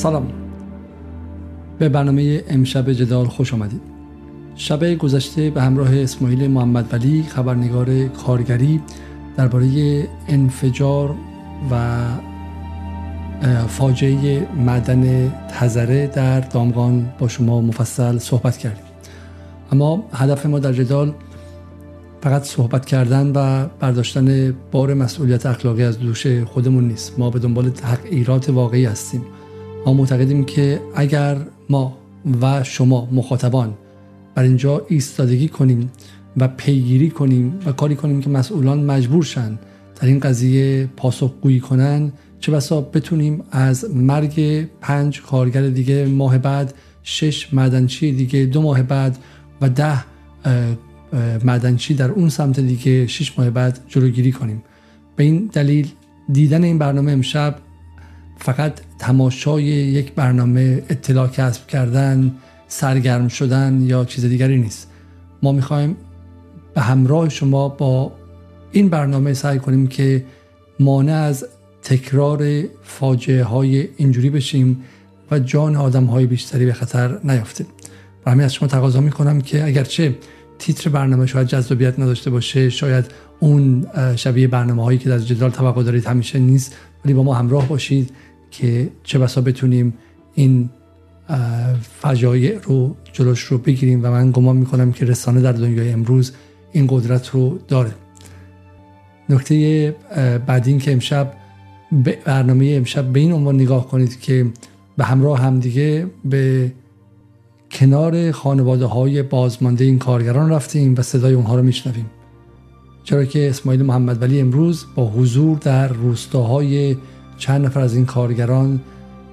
سلام. به برنامه امشب جدال خوش آمدید. شب گذشته به همراه اسماعیل محمد ولی خبرنگار کارگری درباره انفجار و فاجعه معدن تزره در دامغان با شما مفصل صحبت کردیم. اما هدف ما در جدال فقط صحبت کردن و برداشتن بار مسئولیت اخلاقی از دوش خودمون نیست. ما به دنبال تغییرات واقعی هستیم. ما معتقدیم که اگر ما و شما مخاطبان بر اینجا ایستادگی کنیم و پیگیری کنیم و کاری کنیم که مسئولان مجبور شن در این قضیه پاسخگویی کنن چه بسا بتونیم از مرگ پنج کارگر دیگه ماه بعد شش معدنچی دیگه دو ماه بعد و ده معدنچی در اون سمت دیگه شش ماه بعد جلوگیری کنیم. به این دلیل دیدن این برنامه امشب فقط تماشای یک برنامه اطلاع کسب کردن سرگرم شدن یا چیز دیگری نیست. ما می‌خوایم به همراه شما با این برنامه سعی کنیم که مانع از تکرار فاجعه های اینجوری بشیم و جان آدم های بیشتری به خطر نیافتیم. و همین از شما تقاضا می‌کنم که اگرچه تیتر برنامه شاید جذابیت نداشته باشه شاید اون شبیه برنامه هایی که در جدال توقع دارید همیشه نیست ولی با ما همراه باشید. که چه بسا بتونیم این فجایع رو جلوش رو بگیریم و من گمان می‌کنم که رسانه در دنیای امروز این قدرت رو داره. نکته بعد این که امشب برنامه امشب به این عنوان نگاه کنید که به همراه همدیگه به کنار خانواده های بازمانده این کارگران رفتیم و صدای اونها رو میشنویم. چرا که اسماعیل محمد ولی امروز با حضور در روستاهای چند نفر از این کارگران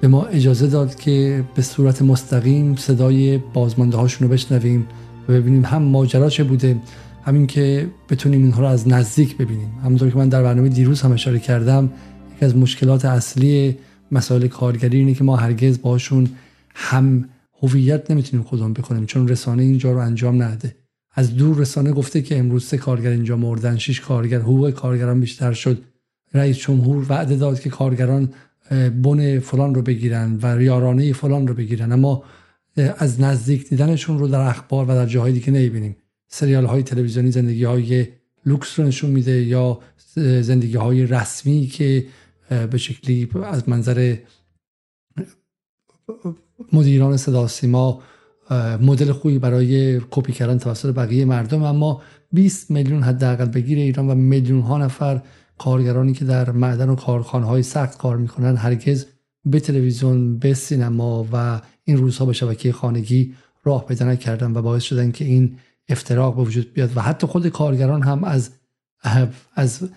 به ما اجازه داد که به صورت مستقیم صدای بازمانده هاشون رو بشنویم و ببینیم هم ماجرا چه بوده همین که بتونیم اینها رو از نزدیک ببینیم. همونطور که من در برنامه دیروز هم اشاره کردم یکی از مشکلات اصلی مسائل کارگری اینه که ما هرگز باشون هم هویت نمی‌تونیم خودمون بکنیم چون رسانه اینجا رو انجام نده. از دور رسانه گفته که امروز سه کارگر اینجا مردن شش کارگر حقوق کارگران بیشتر شد. رئیس جمهور وعده داد که کارگران بن فلان رو بگیرن و یارانه فلان رو بگیرن. اما از نزدیک دیدنشون رو در اخبار و در جاهای دیگه نمی‌بینیم. سریال های تلویزیونی زندگی های لوکس رو نشون میده یا زندگی های رسمی که به شکلی از منظر مدیران صدا سیما مدل خوبی برای کپی کردن توسط بقیه مردم. اما 20 میلیون حداقل بگیر ایران و میلیون ها نفر کارگرانی که در معدن و کارخانه های سخت کار می‌کنن هرگز به تلویزیون به سینما و این روزها به شبکه خانگی راه پیدا نکردن و باعث شدن که این افتراق به وجود بیاد و حتی خود کارگران هم از از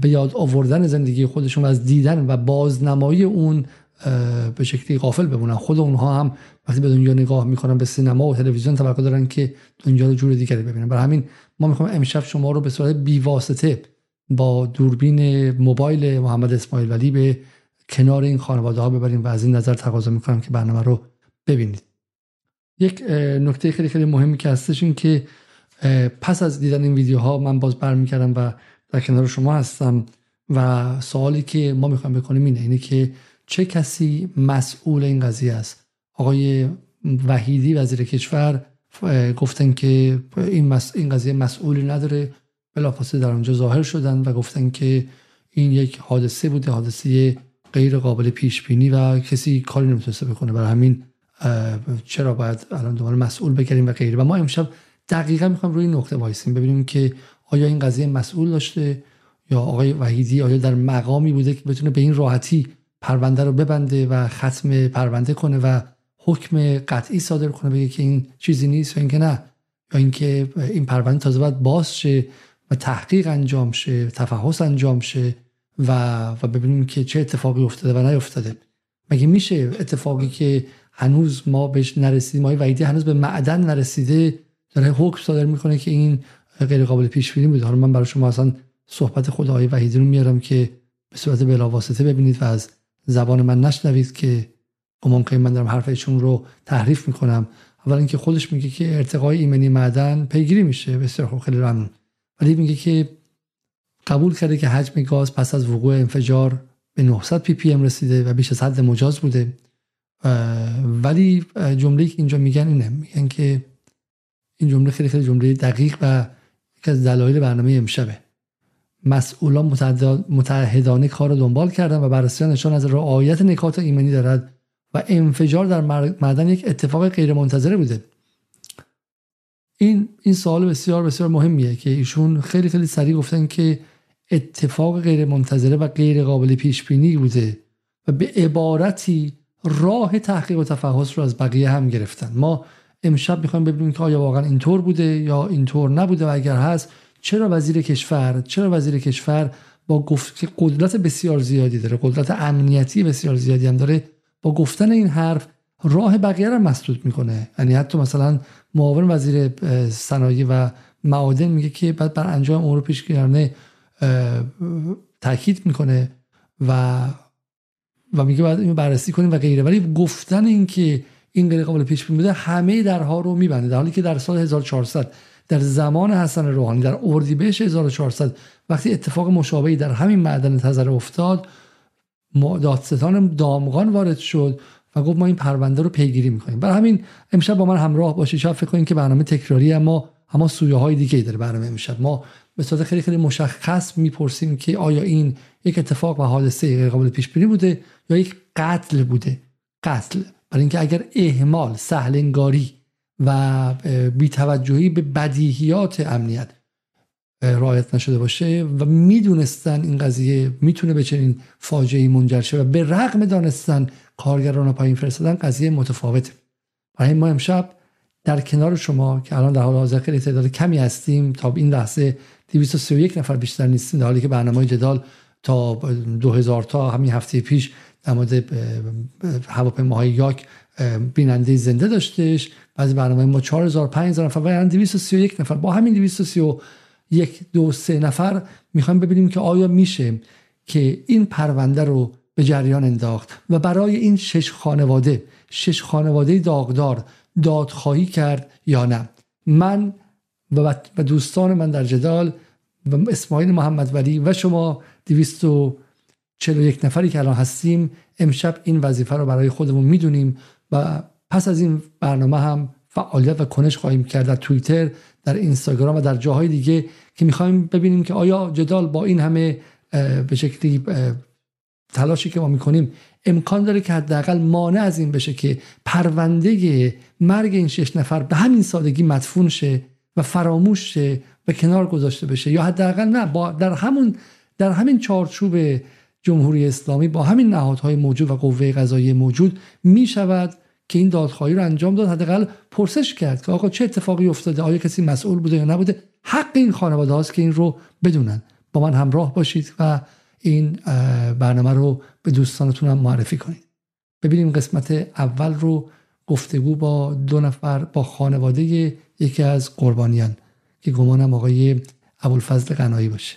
به یاد آوردن زندگی خودشون و از دیدن و بازنمایی اون به شکلی غافل بمونن. خود اونها هم وقتی به دنیا نگاه می‌کنن به سینما و تلویزیون توقع دارن که دنیا رو جور دیگری ببینن. برای همین ما می‌خوایم امشب شما رو به صورت بیواسطه با دوربین موبایل محمد اسماعیل ولی به کنار این خانواده ها ببریم و از این نظر تقاضا می‌کنم که برنامه رو ببینید. یک نکته خیلی خیلی مهمی که هستش این که پس از دیدن این ویدیوها من باز برمیکردم و در کنار شما هستم و سوالی که ما می‌خوایم بکنیم اینه اینه که چه کسی مسئول این قضیه است؟ آقای وحیدی وزیر کشور گفتن که این, این قضیه مسئولی نداره. بلافاصله در آنجا ظاهر شدن و گفتن که این یک حادثه بوده حادثه غیر قابل پیش بینی و کسی کاری نمی‌تونسته بکنه. برای همین چرا باید الان دوباره مسئول بگیریم و غیره. و ما امشب دقیقا می‌خوایم روی نقطه وایسیم ببینیم که آیا این قضیه مسئول داشته یا آقای وحیدی آیا در مقامی بوده که بتونه به این راحتی پرونده رو ببنده و ختم پرونده کنه و حکم قطعی صادر کنه بگه که این چیزی نیست و اینکه نه. یا اینکه این پرونده تازه باید باز شه. و تحقیق انجام شه تفحص انجام شه و و ببینیم که چه اتفاقی افتاده و نیفتاده. مگه میشه اتفاقی که هنوز ما بهش نرسیدیم ما وحیدی هنوز به معدن نرسیده داره حکم صادر می‌کنه که این غیر قابل پیش بینی بود حالا من برای شما اصلا صحبت خود آقای وحیدی رو میارم که به صورت بلاواسطه ببینید و از زبان من نشنوید که گمان کنید من دارم حرف ایشون رو تحریف می‌کنم. اولا اینکه خودش میگه که ارتقای ایمنی معدن پیگیری میشه. بسیار خوب خیلی ممنون. ولی میگه که قبول کرده که حجم گاز پس از وقوع انفجار به 900 پی پی ام رسیده و بیش از حد مجاز بوده. ولی جمله که اینجا میگن اینه. میگن که این جمله خیلی خیلی جمله دقیق و یکی از دلایل برنامه امشبه. مسئولان متحدانه کار رو دنبال کردن و بررسی نشان از رعایت نکات ایمنی دارد و انفجار در معدن یک اتفاق غیر منتظره بوده. این این سوال بسیار بسیار مهمیه که ایشون خیلی خیلی سریع گفتن که اتفاق غیر منتظره و غیر قابل پیش بینی بوده و به عبارتی راه تحقیق و تفحص رو از بقیه هم گرفتن. ما امشب می‌خوایم ببینیم که آیا واقعا اینطور بوده یا اینطور نبوده و اگر هست چرا وزیر کشور چرا وزیر کشور با گفت که قدرت بسیار زیادی داره قدرت امنیتی بسیار زیادی هم داره با گفتن این حرف راه بقیه رو مسدود می‌کنه. یعنی حتی مثلا معاون وزیر صنایع و معادن میگه که بعد بر انجام امور پیشگیرانه تاکید می‌کنه و و میگه باید اینو بررسی کنیم و غیره. ولی گفتن این که این غیر قابل پیش بینی بوده همه درها رو میبنده. در حالی که در سال 1400 در زمان حسن روحانی در اردیبهشت 1400 وقتی اتفاق مشابهی در همین معدن تزر افتاد دادستان دامغان وارد شد. و گفت ما این پرونده رو پیگیری می‌کنیم. برای همین امشب با من همراه باشید. شاید فکر کنید که برنامه تکراری اما اما سویه های دیگه داره برنامه امشب. ما به صورت خیلی خیلی مشخص می‌پرسیم که آیا این یک اتفاق و حادثه غیر قابل پیش بینی بوده یا یک قتل بوده. قتل. برای اینکه اگر اهمال سهلنگاری و بیتوجهی به بدیهیات امنیت رعایت نشده باشه و می‌دونستن این قضیه می‌تونه به چنین فاجعه منجر شه و به رغم دانستن کارگران پایین فرستادن قضیه متفاوته. برای ما امشب در کنار شما که الان در حال حاضر خیلی تعداد کمی هستیم تا این لحظه 231 نفر بیشتر نیستیم در حالی که برنامه جدال تا 2000 تا همین هفته پیش در مورد هواپیماهای یاک بیننده زنده داشتش بعضی برنامه ما 4000 5000 نفر و 231 نفر. با همین 231 دو سه نفر می‌خوایم ببینیم که آیا میشه که این پرونده رو به جریان انداخت و برای این شش خانواده شش خانواده داغدار دادخواهی کرد یا نه. من و دوستان من در جدال و اسماعیل محمد ولی و شما 241 نفری که الان هستیم امشب این وظیفه رو برای خودمون می‌دونیم و پس از این برنامه هم فعالیت و کنش خواهیم کرد در توییتر در اینستاگرام و در جاهای دیگه که می‌خوایم ببینیم که آیا جدال با این همه به شکلی تلاشی که ما می‌کنیم امکان داره که حداقل مانع از این بشه که پرونده مرگ این شش نفر به همین سادگی مدفون شه و فراموش شه و کنار گذاشته بشه یا حداقل نه با در همون در همین چارچوب جمهوری اسلامی با همین نهادهای موجود و قوه قضایی موجود می شود که این دادخواهی رو انجام داد. حداقل پرسش کرد که آقا چه اتفاقی افتاده؟ آیا کسی مسئول بوده یا نبوده؟ حق این خانواده هاست که این رو بدونن. با من همراه باشید و این برنامه رو به دوستانتون هم معرفی کنید. ببینیم قسمت اول رو گفتگو با دو نفر با خانواده یکی از قربانیان که گمانم آقای ابوالفضل قنایی باشه.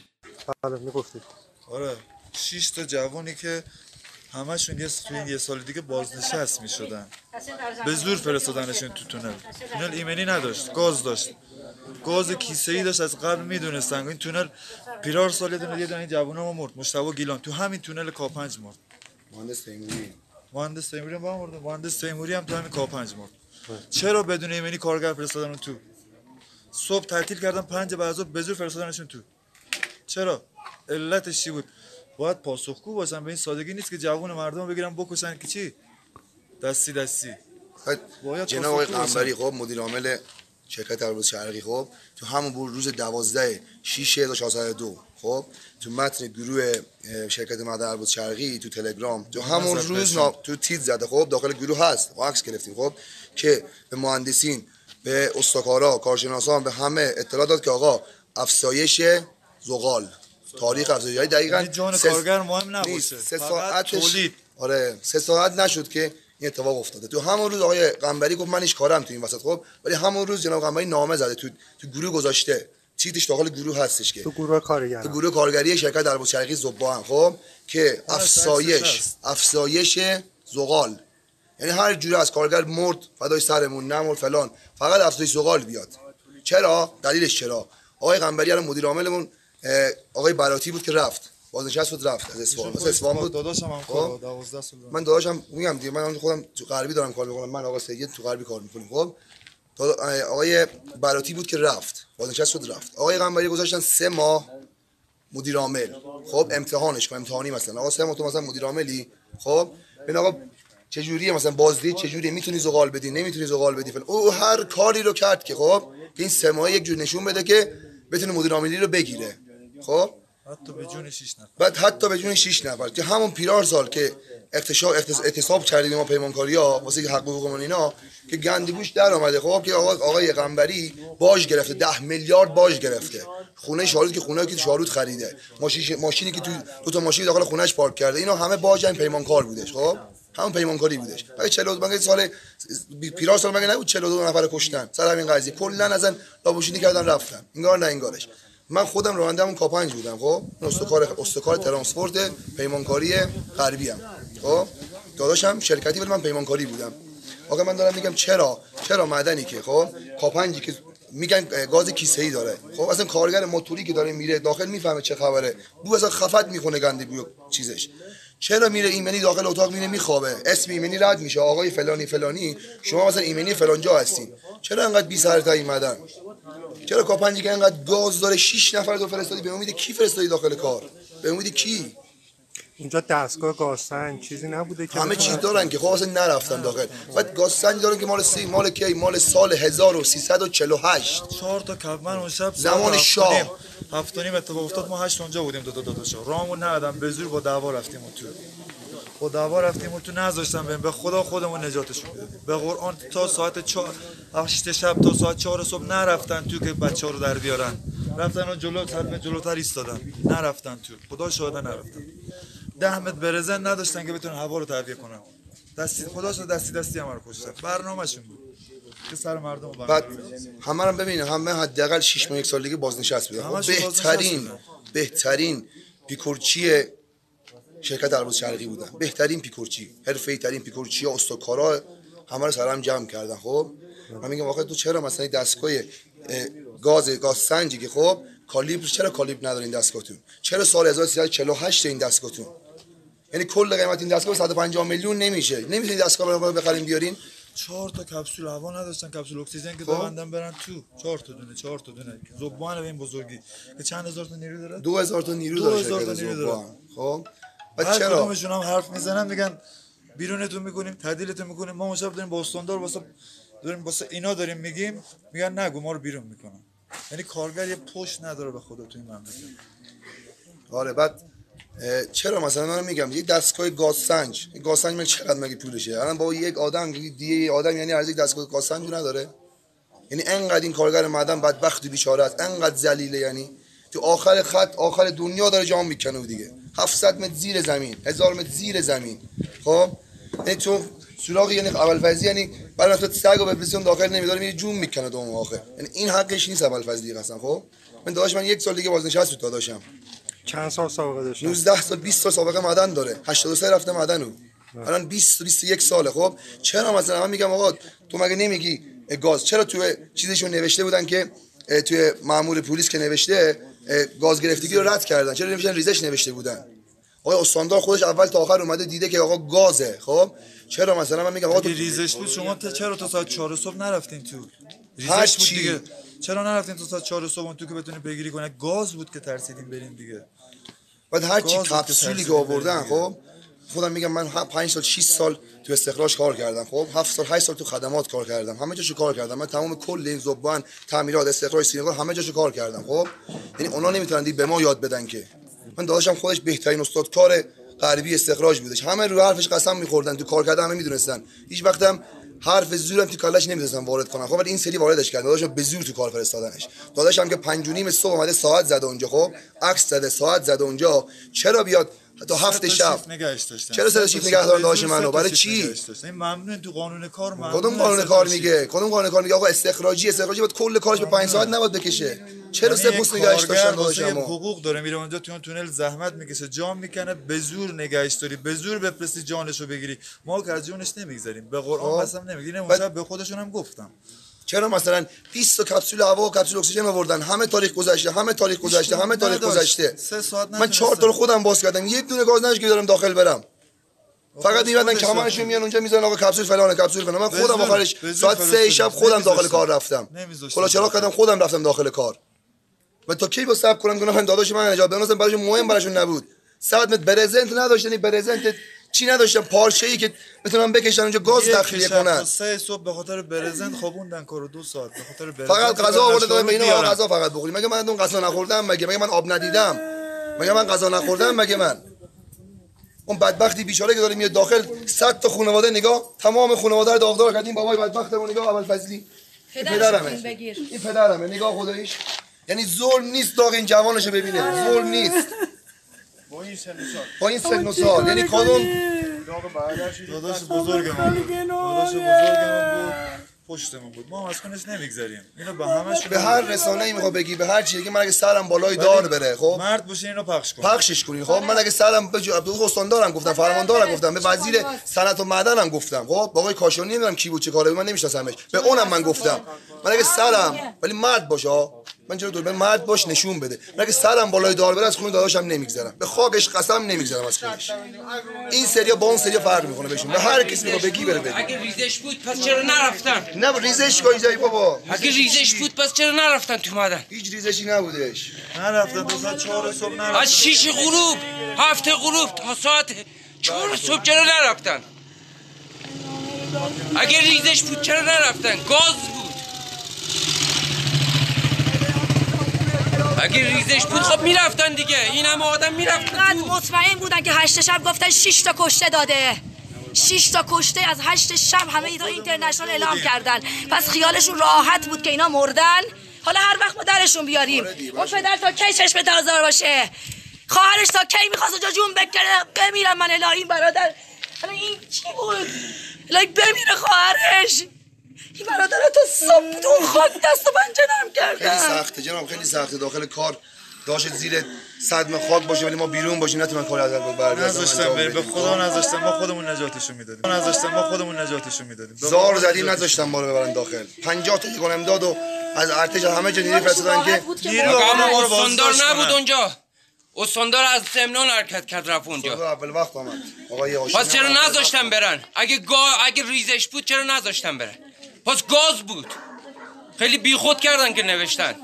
بله می‌گفتید آره شش تا جوانی که همشون یه تو این یه سال دیگه بازنشست می‌شدن. به زور فرستادنشون تو تونل. تونل ایمنی نداشت گاز داشت. گاز کیسه ای داشت از قبل می‌دونستن. این تونل پیرار سال دونه یه دونه جوونه ما مرد مشتبه گیلان. تو همین تونل کا5 مرد. مهندس تیموری. مهندس تیموری هم مرد مهندس تیموری هم تو همین کا5 مرد. چرا بدون ایمنی کارگر فرستادن تو؟ صبح تعطیل کردن پنج بعد به زور فرستادنشون تو. چرا؟ علتش چی بود؟ باید پاسخگو باشن. به این سادگی نیست که جوون مردم بگیرن بکشن که چی؟ دستی دستی. باید جناب آقای قنبری خب مدیر عامل شرکت ارباز شرقی خب؟ تو همون بود روز 12 6 1402 خب؟ تو متن گروه شرکت مدار ارباز شرقی تو تلگرام تو همون روز نا... تو تیت زده خب؟ داخل گروه هست و عکس گرفتیم خب؟ که به مهندسین به استاکارا کارشناسان به همه اطلاع داد که آقا افسایش زغال تاریخ افزایش. یعنی دقیقاً یعنی جان کارگر مهم نباشه. سه ساعت تولید. آره سه ساعت نشد که این اتفاق افتاده. تو همون روز آقای قنبری گفت من هیچ کارم تو این وسط خب؟ ولی همون روز جناب قنبری نامه زده تو تو گروه گذاشته. چیتش داخل گروه هستش که. تو گروه کارگر تو گروه کارگری شرکت در شرقی زبان خب؟ که افسایش افسایش زغال. یعنی هر جوری از کارگر مرد فدای سرمون نمرد فلان. فقط افزایش زغال بیاد. چرا؟ دلیلش چرا؟ آقای قنبری الان مدیر عاملمون آقای براتی بود که رفت. بازنشست شد رفت از اصفهان. واسه اصفهان بود. داداشم هم خب. 12 سال من داداشم میگم دیگه من خودم تو غربی دارم کار می‌کنم. من آقا سید تو غربی کار می‌کنیم خب؟ آقای براتی بود که رفت. بازنشست شد رفت. آقای قنبری گذاشتن سه ماه مدیر عامل. خب؟ امتحانش کن امتحانی مثلا. آقا سه ماه تو مثلا مدیر عاملی. خب؟ ببین آقا چجوریه مثلا بازدید چجوریه؟ می‌تونی زغال بدی؟ نمی‌تونی زغال بدی؟ فلان. او هر کاری رو کرد که خب؟ این سه ماه یک جور نشون بده که بتونه مدیر عاملی رو بگیره. خب؟ حتی به جون 6 نفر. بعد حتی به جون 6 نفر. که همون پیرار سال که اختشاب اعتصاب کردیم ما پیمانکاری ها واسه حقوقمون اینا که گندگوش در اومده. خب که آقا آقای قنبری باج گرفته 10 میلیارد باج گرفته. خونه شارود که خونه که شارود خریده. ماشین ماشینی که تو دو تا ماشین داخل خونهش پارک کرده. اینا همه باج این پیمانکار بودش خب؟ همون پیمانکاری بودش. مگه 42 مگه سال پیرار سال مگه نبود 42 نفر کشتن؟ سر همین قضیه. کلا ازن لابوشینی کردن رفتن. انگار نه انگارش. من خودم راننده اون کاپنج بودم خب؟ استکار استکار ترانسپورت پیمانکاری غربی ام خب؟ داداشم شرکتی ولی من پیمانکاری بودم. آقا من دارم میگم چرا؟ چرا معدنی که خب؟ کاپنجی که میگن گاز کیسه ای داره. خب اصلا کارگر موتوری که داره میره داخل می‌فهمه چه خبره. بو اصلا خفت می‌کنه گندی بو چیزش. چرا میره ایمنی داخل اتاق میره میخوابه؟ اسم ایمنی رد میشه. آقای فلانی فلانی شما مثلا ایمنی فلان جا هستین. چرا انقدر بی سر اومدن؟ چرا کاپنجی که انقدر گاز داره 6 نفر تو فرستادی؟ به امید کی فرستادی داخل کار؟ به امید کی؟ اونجا دستگاه گازسنج چیزی نبوده که همه چیز دارن که خب اصلا نرفتن داخل. بعد گاز سنج دارن که مال سی مال کی؟ مال سال 1348 چهار تا کپ من اون شب زمان شاه. هفت و نیم اتفاق افتاد ما هشت اونجا بودیم دو دو دو شاه. رامون ندادم به زور با دعوا رفتیم اون تو. با دعوا رفتیم اون تو نذاشتن بریم به خدا خودمون نجاتشون بدیم. به قرآن تا ساعت چهار هشت شب تا ساعت چهار صبح نرفتن تو که بچه ها رو در بیارن. رفتن اون جلو جلوتر ایستادن. نرفتن تو. خدا شاهده نرفتن. ده متر برزن نداشتن که بتونن هوا رو تعبیه کنن. دستی خدا شد دستی دستی هم رو کشتن برنامه‌شون بود. که سر مردم رو بعد همه رو ببینه. همه حداقل 6 ماه یک سالگی بازنشست بودن خب بازنشست بهترین بودن. بهترین پیکورچی شرکت ارباز شرقی بودن. بهترین پیکورچی حرفه‌ای ترین پیکورچی ها استکارا همه رو سرم جمع کردن. خب؟ من میگم واقعا تو چرا مثلا دستگاه اه، گاز گاز سنجی که خب کالیبر چرا کالیبر ندارین دستگاهتون؟ چرا سال 1348 این دستگاهتون؟ یعنی کل قیمت این دستگاه 150 میلیون نمیشه. نمی‌تونین دستگاه رو بخرین بیارین. چهار تا کپسول هوا نداشتن. کپسول اکسیژن که خب. ببندن برن تو. چهار تا دونه چهار تا دونه. زبان به این بزرگی. که چند هزار تا نیرو داره؟ 2000 تا نیرو داره هزار شرکت تا نیرو داره. خب. بعد هر چرا؟ کدومشون هم حرف می‌زنن میگن بیرونتون می‌کنیم تعدیلتون می‌کنیم. ما شب داریم با استاندار واسه داریم واسه اینا داریم میگیم. میگن نگو ما رو بیرون می‌کنن. یعنی کارگر یه پشت نداره به خدا تو این مملکت. آره بعد چرا مثلا من میگم یه دستگاه گاز سنج. گاز سنج من چقدر مگه پولشه الان با یک آدم دیگه آدم یعنی ارزش دستگاه گاز سنج رو نداره. یعنی انقدر این کارگر معدن بدبخت و بیچاره است. انقدر ذلیله یعنی. تو آخر خط آخر دنیا داره جام می‌کنه و دیگه. 700 متر زیر زمین 1000 متر زیر زمین. خب؟ یعنی تو سوراخ یعنی اول فضی یعنی برای تو سگ و بفرستون داخل نمیداره میره جون می‌کنه دوم آخر یعنی این حقش نیست اول فضلی قسم خب؟ من داداش من یک سال دیگه بازنشست بود داداشم چند سال سابقه داشتن 19 سال 20 سال سابقه معدن داره. 83 رفته معدن او الان 20 21 ساله خب؟ چرا مثلا من میگم آقا تو مگه نمیگی گاز؟ چرا تو چیزشون نوشته بودن که توی مامور پلیس که نوشته گاز گرفتگی رو رد کردن؟ چرا نمیشن ریزش نوشته بودن؟ آقا استاندار خودش اول تا آخر اومده دیده که آقا گازه خب؟ چرا مثلا من میگم آقا تو ریزش بود شما تا چرا تا ساعت 4 صبح نرفتین تو؟ ریزش بود. دیگه. چرا نرفتین تا ساعت 4 صبح تو که بتونین بگیری کنه؟ گاز بود که ترسیدین برین دیگه. بعد هر چی کپسولی که آوردن. خب؟ خودم میگم من 5 سال 6 سال تو استخراج کار کردم خب؟ 7 سال 8 سال تو خدمات کار کردم. همه جاشو کار کردم. من تمام کل این زبان تعمیرات استخراج سینگار همه جاشو کار کردم خب؟ یعنی اونا نمی‌تونن به ما یاد بدن که. من داداشم خودش بهترین استاد کار غربی استخراج بودش. همه رو حرفش قسم میخوردن تو کار کردن همه می‌دونستن هیچ وقتم حرف زورم تو کلش نمی‌دونستم وارد کنم خب ولی این سری واردش کردن. داداشم به زور تو کار فرستادنش. داداشم که پنج و نیم صبح اومده ساعت زده اونجا. خب عکس زده ساعت زده اونجا. چرا بیاد تا هفت سه تا شب. شیفت نگهش داشتن؟ چرا سه تا شیفت نگه دارن تا منو؟ برای چی؟ ممنون تو قانون کار ممنون کدوم قانون کار میگه؟ کدوم قانون کار میگه؟ آقا استخراجی استخراجی باید کل کارش به 5 ساعت نباید بکشه. چرا سه پوست نگهش داشتن داداشم حقوق داره میره اونجا تو اون تونل زحمت می‌کشه جام می‌کنه به زور نگهش داری به زور بفرستی جانشو بگیری. ما که از جونش نمی‌گذاریم به قرآن. قسم نمی‌گیریم. اون بعد- شب به خودشون هم گفتم. چرا مثلا 20 تا کپسول هوا و کپسول اکسیژن آوردن؟ همه تاریخ گذشته همه تاریخ گذشته همه تاریخ گذشته. من چهار تا خودم باز کردم. یه دونه گاز نش که دارم داخل برم. فقط میبندن کمانشون میان اونجا می‌ذارن آقا کپسول فلان کپسول فلان من خودم آخرش ساعت 3 شب خودم داخل کار رفتم. کلا چرا کردم؟ خودم رفتم داخل کار. و تا کی با سب کنم؟ گناه داداش من نجات مثلا براشون مهم براشون نبود. 100 متر برزنت نداشتنی برزنت چی نداشتن؟ پارچه ای که بتونن بکشن اونجا گاز تخلیه کنن. سه صبح به خاطر برزنت خوابوندن کارو دو ساعت به خاطر برزنت فقط غذا آورده دادن به اینا غذا فقط بخوریم. مگه من اون غذا نخوردم؟ مگه مگه من آب ندیدم؟ مگه من غذا نخوردم؟ مگه من؟ اون بدبختی بیچاره که داره میاد داخل 100 تا خانواده نگاه تمام خانواده رو داغدار کردیم. بابای بدبختمون نگاه اول فضلی پدرمه. این پدرمه. نگاه خداییش. یعنی ظلم نیست داغ این جوانشو ببینه. ظلم نیست. با این سن و سال. یعنی کدوم؟ داداش بزرگمون بود. داداش بزرگمون بود. پشتمون بود. ما هم از خونش نمی‌گذاریم اینو به همش به هر رسانه ای می‌خواد بگی به هر چیزی که من اگه سرم بالای دار بره خب؟ مرد باشه اینو پخش کن. پخشش کنی. خب من اگه سرم به استاندارم گفتم فرماندارم گفتم به وزیر صنعت و معدنم گفتم. خب با آقای کاشانی نمی‌دونم کی بود چه کاره من نمیشناسمش. به اونم من گفتم. من اگه سرم ولی مرد باشه من چرا دور مرد باش نشون بده؟ من اگه سرم بالای دار بره از خون داداشم نمیگذرم. به خاکش قسم نمیگذرم از خونش. این سریا با اون سریا فرق می‌کنه بهشون. به هر کسی رو بگی بره بگی اگه ریزش بود پس چرا نرفتن؟ نه ریزش کجایی بابا. اگه ریزش بود پس چرا نرفتن تو مدن؟ هیچ ریزشی نبودش. نرفتن تا ساعت 4 صبح نرفتن. از 6 غروب هفت غروب تا ساعت 4 صبح چرا نرفتن؟ اگه ریزش بود چرا نرفتن؟ گاز بود اگه ریزش بود خب می‌رفتن دیگه. این همه آدم می‌رفتن اینقدر مطمئن بودن که هشت شب گفتن 6 تا کشته داده. 6 تا کشته از هشت شب همه اینا اینترنشنال اعلام کردن. پس خیالشون راحت بود که اینا مردن. حالا هر وقت ما درشون بیاریم. اون پدر تا کی چشم تازار باشه؟ خواهرش تا کی می‌خواست اونجا جون بکنه بمیرم من الهی این برادر. حالا این چی بود؟ الهی بمیره خواهرش. برادر تا صبح تو خاک دست و پنجه نرم کردن. خیلی سخته جناب خیلی سخته. داخل کار داشت زیر صدم خاک باشه ولی ما بیرون باشیم. نتونن کار از بر نذاشتن بره به خدا نذاشتن ما خودمون نجاتشون می‌دادیم. نذاشتن ما خودمون نجاتشون می‌دادیم. زار زدیم نذاشتن ما رو ببرن داخل. 50 تا یگان امداد و از ارتش همه جا نیروی فرستادن که نیرو استاندار نبود اونجا. استاندار از سمنان حرکت کرد رفت اونجا. اول وقت آمد. آقای پس چرا نذاشتن برن؟ اگه گا... اگه ریزش بود چرا نذاشتن برن؟ پس گاز بود. خیلی بیخود کردن که نوشتن.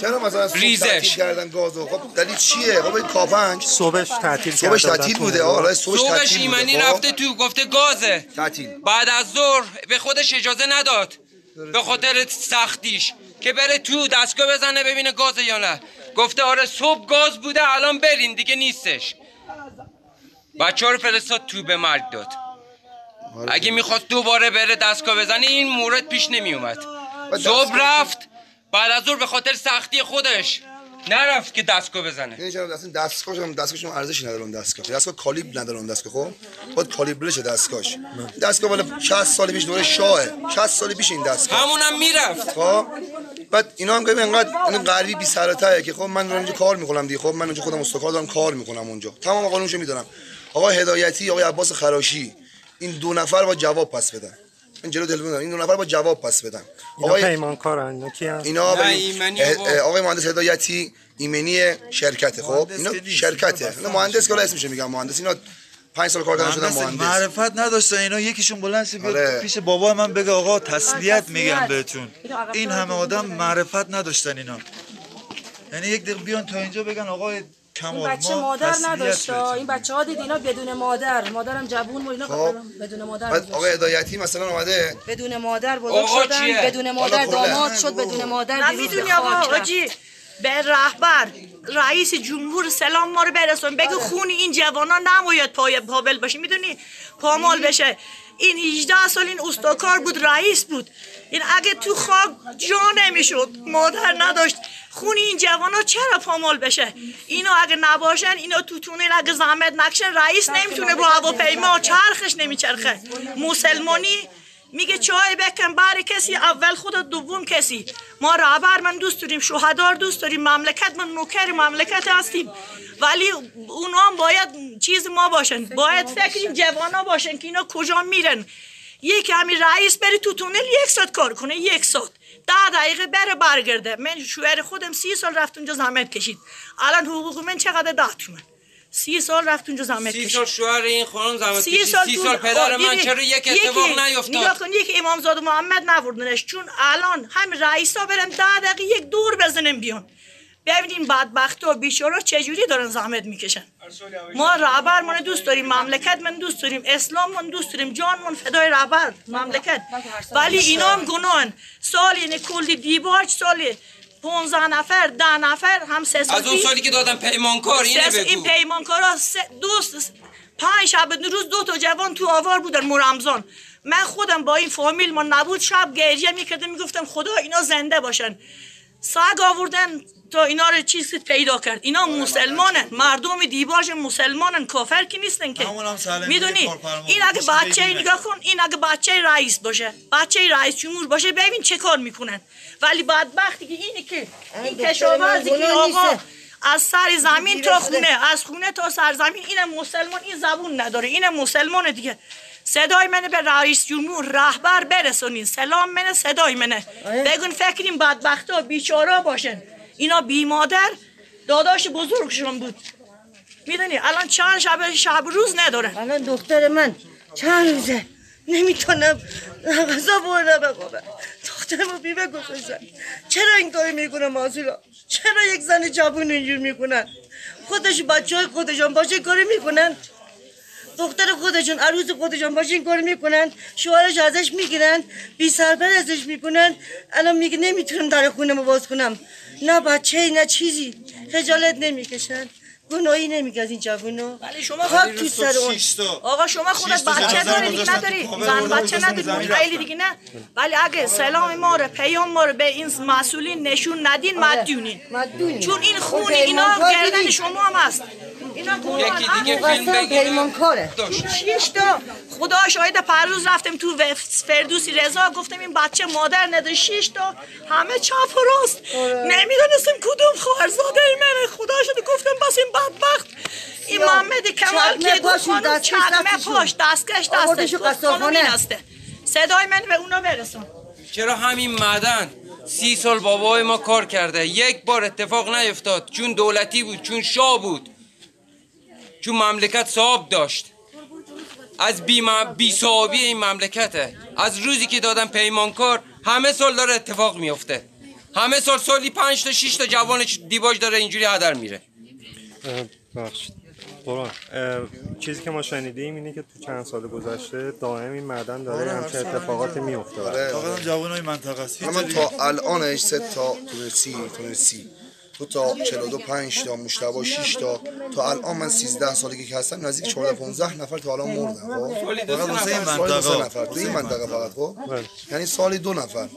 چرا مثلا ریزش. کردن گازو خب دلیل چیه؟ خب این کاپنج. صبحش تعطیل صبحش تعطیل بوده. آره صبحش صبحش تعطیل ایمنی بوده خب؟ رفته تو گفته گازه. تعطیل. بعد از ظهر به خودش اجازه نداد. به خاطر سختیش. که بره تو دستگاه بزنه ببینه گاز یا نه. گفته آره صبح گاز بوده الان برین. دیگه نیستش. بچه رو فرستاد تو به مرگ داد. اگه می‌خواست دوباره بره دستگاه بزنه این مورد پیش نمیومد صبح رفت بعد از ظهر به خاطر سختی خودش نرفت که دستگاه بزنه. یعنی چرا؟ اصلا دستگاهش هم دستگاهش هم ارزشی نداره اون دستگاه. دستگاه کالیبر نداره اون دستگاه خب؟ باید کالیبر شه دستگاهش. دستگاه بالا 60 سال پیش دوره شاهه. 60 سال پیش این دستگاه. همونم می‌رفت. خب؟ بعد اینا هم که انقدر این غربی بی سر که خب من دارم اینجا کار می‌کنم دیگه. خب من اونجا خودم استکار دارم کار می‌کنم اونجا. تمام قانونشو می‌دونم. آقا هدایتی آقای عباس خراشی. این دو نفر با جواب پس بدن. من جلو تلفن این دو نفر با جواب پس بدن. اینا پیمانکارن. اینا کیان؟ اینا آقای مهندس هدایتی ایمنی شرکته. خب اینا. شرکته. اینا مهندس که اسمش میگم مهندس. اینا پنج سال کار کردن شدن مهندس. معرفت نداشتن. اینا یکیشون بلند شه بیاد آره. پیش بابا من بگه آقا تسلیت میگم بهتون. این همه آدم معرفت نداشتن اینا. یعنی یک دقیقه بیان تا اینجا بگن آقا کمال این بچه ما مادر نداشت. این بچه ها دید اینا بدون مادر مادرم جوون بود اینا خب. بدون مادر بعد آقای شد. هدایتی مثلا اومده بدون مادر بزرگ آقا شدن؟ بدون مادر. داماد شد بدون مادر نمی‌دونی آقا. آجی به رهبر رئیس جمهور سلام ما رو برسون بگو خون این جوانا نباید پای پابل باشه می‌دونی پامال بشه این 18 سال این استاکار بود رئیس بود این اگه تو خاک جا نمی‌شد مادر نداشت. خون این جوانا چرا پامال بشه؟ اینو اگه نباشن اینو تو تونل اگه زحمت نکشن رئیس نمی‌تونه با هواپیما چرخش نمیچرخه. مسلمانی میگه چای بکن بر کسی اول خودت دوم کسی. ما رهبر من دوست داریم شهدار دوست داریم مملکت من نوکر مملکت هستیم. ولی اونا هم باید چیز ما باشن. باید فکر این جوانا باشن که اینا کجا میرن. یکی همین رئیس بری تو تونل یک ساعت کار کنه یک ساعت. ده دقیقه بره برگرده. من شوهر خودم سی سال رفت اونجا زحمت کشید. الان حقوق من چقدر ده تومن؟ سی سال رفت اونجا زحمت سی کشید. سال شوهر این خانم زحمت سی کشید. سال سی سال پدر من؟ چرا یک یکی- اتفاق نگاه نیفتاد کن یک امامزاده محمد نوردنش چون الان هم رئیسا برن ده دقیقه یک دور بزنن بیان. ببینیم بدبخت و بیچارا چجوری دارن زحمت می‌کشن. ما رهبر من دوست داریم مملکت من دوست داریم اسلام من دوست داریم جان من فدای رهبر مملکت. ولی اینا هم گناهن. سال یعنی کلی دیباج سال 15 نفر ده نفر هم سه سال از اون سالی که دادم پیمانکار اینه سه- این بگو پیمانکارا دوست پنج شب روز دو تا جوان تو آوار بودن مرمزان من خودم با این فامیل ما نبود شب گریه می‌کردم می‌گفتم خدا اینا زنده باشن. سگ آوردن تا اینا رو چیز پیدا کرد. اینا مسلمانن. مردم دیباج مسلمانن. کافر که نیستن که. می‌دونی. این اگه بچه نگاه کن این اگه بچه رئیس باشه. بچه رئیس جمهور باشه ببین چه کار می‌کنن. ولی بدبختی که اینه که این کشاورزی که آقا از سر زمین تا خونه از خونه تا سر زمین این مسلمان این زبون نداره. این مسلمان دیگه. صدای منه به رئیس جمهور رهبر برسونین. سلام منه صدای منه. بگون فکرین بدبختا بیچارا باشن. اینا بی مادر داداش بزرگشون بود. می‌دونی الان چند شب شب روز ندارن الان دختر من چند روزه؟ نمی‌تونم غذا بردم بخورم دخترمو بیوه گذاشتن چرا این کاری می‌کنه مازولا چرا یک زن جوون اینجور می‌کنن خودش بچه های خودشان باشه کاری می‌کنن؟ دختر خودشون عروس خودشون باشه این کاری می‌کنن شوهرش ازش می‌گیرن بی سرپرستش می‌کنن. الان میگه نمی‌تونم در خونه باز کنم. نه بچه نه چیزی. خجالت نمی‌کشن. گناهی نمیگه از این جوونو ولی شما خاک تو سر اون. آقا شما خودت بچه داری دیگه نداری. زن بچه نداری خیلی. دیگه نه. ولی اگه سلام ما رو پیام ما رو به این مسئولین نشون ندین مدیونین. مدیونین. چون این خون خود اینا گردن؟ شما هم هست. اینا. یکی دیگه فیلم بگیره. شیش تا؟ خدا شاید پروز رفتم تو فردوسی رضا گفتم این بچه مادر نداره. شیش تا. همه چپ و راست. نمی‌دونستم کدوم خواهرزاده ای منه. خدا شده گفتم بس این بدبخت. این محمد کمال که گفت خانم دستشون. پاش دستکش دستش. خانم. این هسته. صدای من به اونا برسون. چرا همین معدن؟ سی سال بابای ما کار کرده. یک بار اتفاق نیفتاد. چون دولتی بود چون شاه بود. چون مملکت صاحب داشت. از بی, م... بی صاحبی این مملکته. از روزی که دادن پیمانکار همه سال داره اتفاق میفته همه سال سالی پنج تا شش تا جوان دیباج داره اینجوری هدر میره. ببخشید. قرآن. چیزی که ما شنیدیم اینه که تو چند سال گذشته دائم این معدن داره آره، سال اتفاقاتی میفته آره، فقط آره. هم جوانای منطقه است. جای تا. الانش سه تا تونسی تونسی تو تا 42 5 تا مشتبه 6 تا. تا الان من 13 سالگی که هستم نزدیک 14 15 نفر تا الان مردن خب؟ سالی دو فقط سه واسه این نفر. سالی دو سه منطقه نفر. تو این منطقه فقط خب؟ بله. یعنی سالی دو نفر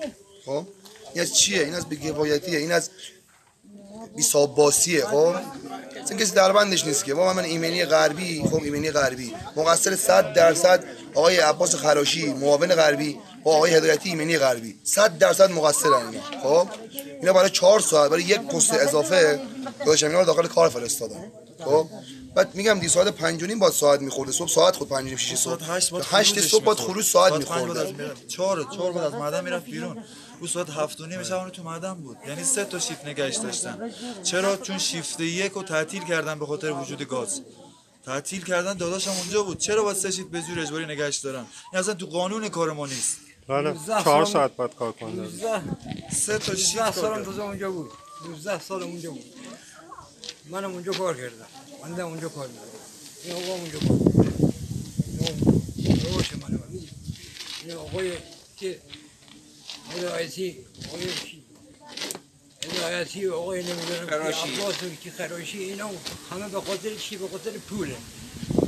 خب؟ این از چیه؟ این از بی‌کفایتیه این از بی‌ثباتیه خب؟ اصلا کسی در بندش نیست که. با من ایمنی غربی خب ایمنی غربی. مقصر 100 درصد آقای عباس خراشی معاون غربی. آقای هدایتی ایمنی غربی. 100 درصد مقصرن اینا. خب؟ اینا برای 4 ساعت برای یک پست اضافه گذاشتم اینا رو داخل کار فرستادم خب؟ بعد میگم دی ساعت 5 و نیم با ساعت میخورده. صبح ساعت خود 5 و نیم 6 ساعت صبح هشت باید 8 خروجش صبح باید می‌خورد. خروج ساعت میخورده. از می‌رفت. چهار چهار بعد از معدن می‌رفت بیرون. او ساعت هفت و نیم شب تو معدن بود. یعنی سه تا شیفت نگهش داشتن. چرا؟ چون شیفت یک رو تعطیل کردن به خاطر وجود گاز. تعطیل کردن داداشم اونجا بود. چرا باید سه شیفت به زور اجباری نگهش دارن؟ این اصلا تو قانون کار ما نیست. بله چهار ساعت باید کار کنه سه تا شیفت 19 کار سالم کرد. تازه اونجا بود. 19 سال اونجا بود. منم اونجا کار کردم. منم اونجا کار می‌کردم. این آقا اونجا کار می‌کرد. روش من این آقای که هدایتی آقای چی؟ هدایتی آقای نمی‌دونم خراشی. عباس و که خراشی اینا همه به خاطر چی؟ به خاطر پوله.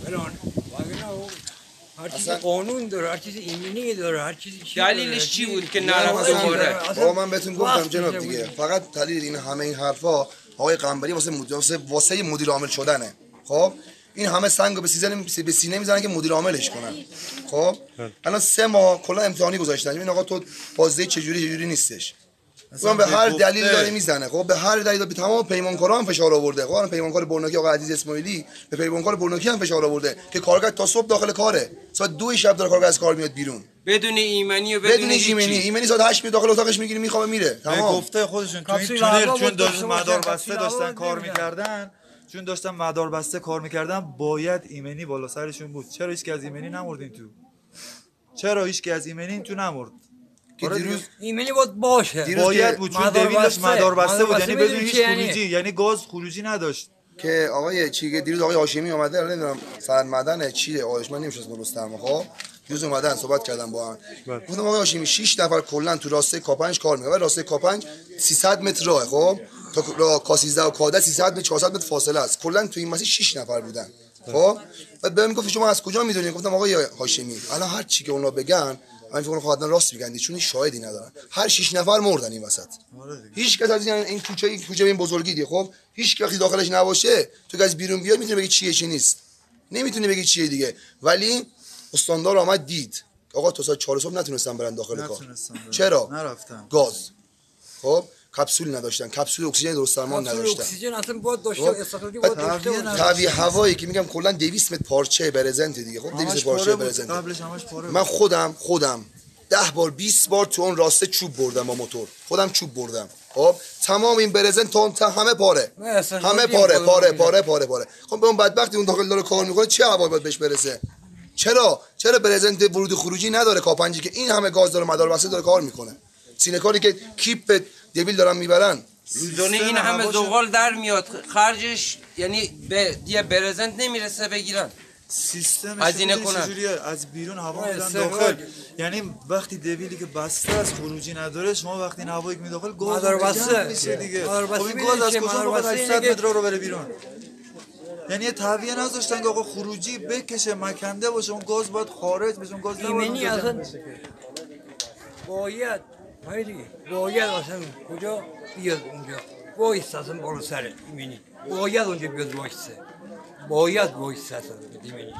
فلان وگرنه هر چیز قانون داره هر چیز ایمنی داره هر چیزی چی. دلیلش چی بود که نرفت دوباره بابا من بهتون گفتم جناب دیگه. فقط دلیل این همه این حرفا آقای قنبری واسه مدیر واسه مدیر عامل شدنه خب این همه سنگ به سینه به سینه می‌زنن که مدیر عاملش کنن خب الان سه ماه کلا امتحانی گذاشتن این آقا تو بازده چجوری چجوری نیستش اون به هر. دلیل داره می‌زنه. خب به هر دلیل به تمام پیمانکارا هم فشار آورده. خب الان پیمانکار برناکی آقا عزیز اسماعیلی به پیمانکار برناکی هم فشار آورده که کارگر تا صبح داخل کاره. ساعت دو شب داره کارگر از کار میاد بیرون. بدون ایمنی و بدون ایمنی. ایمنی ساعت 8 داخل اتاقش می‌گیری میخوابه میره. تمام. گفته خودشون. تو این تونل چون داشتن مدار بسته داشتن کار می‌کردن. چون داشتن مدار بسته کار می‌کردن باید ایمنی بالا سرشون بود. چرا هیچ از ایمنی نمردین تو؟ چرا هیچ از ایمنی تو نمرد؟ که دیروز ایمنی بود باشه. باید بود چون دویل داشت مدار بسته بود. یعنی بدون هیچ یعنی؟ خروجی یعنی گاز خروجی نداشت. که آقای چی دیروز آقای هاشمی اومده نمی‌دونم سند مدن چیه آقایش من نمیشه رستم خب دیروز اومدن صحبت کردن با هم. بله. گفتم آقای هاشمی 6 نفر کلا تو راسته کاپنج کار می‌کنن. راسته کاپنج 300 متر راه خب؟ تا کا 13 و کاده 300 متر 400 متر فاصله است. کلا تو این مسیر 6 نفر بودن خب؟ بعد بهم گفت شما از کجا می‌دونید؟ گفتم آقای هاشمی الان هر چی که اونا بگن من فکر کنم راست میگن چون شاهدی ندارن. هر 6 نفر مردن این وسط. آره هیچ کس از این کوچه این کوچه این بزرگی دی خب؟ هیچ وقتی داخلش نباشه تو از بیرون بیاد می‌تونه بگی چیه چی نیست. نمی‌تونه بگی چیه دیگه. ولی استاندار آمد دید. آقا تا ساعت 4 صبح نتونستم برن داخل کار. چرا؟ نرفتم گاز. خب؟ کپسول نداشتن. کپسول اکسیژن درست درمان نداشتن. اکسیژن اصلا بود داشته خب، استفاده بود داشته هوایی که میگم کلا 200 متر پارچه برزنت دیگه. خب 200 پارچه برزنت. من خودم خودم ده بار 20 بار تو اون راسته چوب بردم با موتور. خودم چوب بردم. خب تمام این برزنت تا همه پاره. همه پاره پاره پاره پاره پاره خب به اون بدبختی اون داخل داره کار می‌کنه چه هوایی باید بهش برسه؟ چرا؟ چرا برزنت ورود خروجی نداره کاپنجی که این همه گاز داره مدار بسته داره کار می‌کنه؟ سینه کاری که کیپ دبیل دارن می‌برن. روزانه این همه زغال در میاد. خرجش یعنی به یه برزنت نمی‌رسه بگیرن. سیستم از این از بیرون هوا میدن داخل. یعنی وقتی دویلی که بسته از خروجی نداره شما وقتی این هوایی که می داخل گاز بسته. میشه دیگه؟ خب این گاز از کجا 800 متر رو بره بیرون. یعنی یه تعویه نذاشتن که آقا خروجی بکشه مکنده باشه اون گاز باید خارج بشه اون گاز ایمنی اصلا باید باید اصلا کجا بیاد اونجا وایست اصلا بالا سر ایمنی باید اونجا بیاد وایسته باید وایسته اصلا ایمنی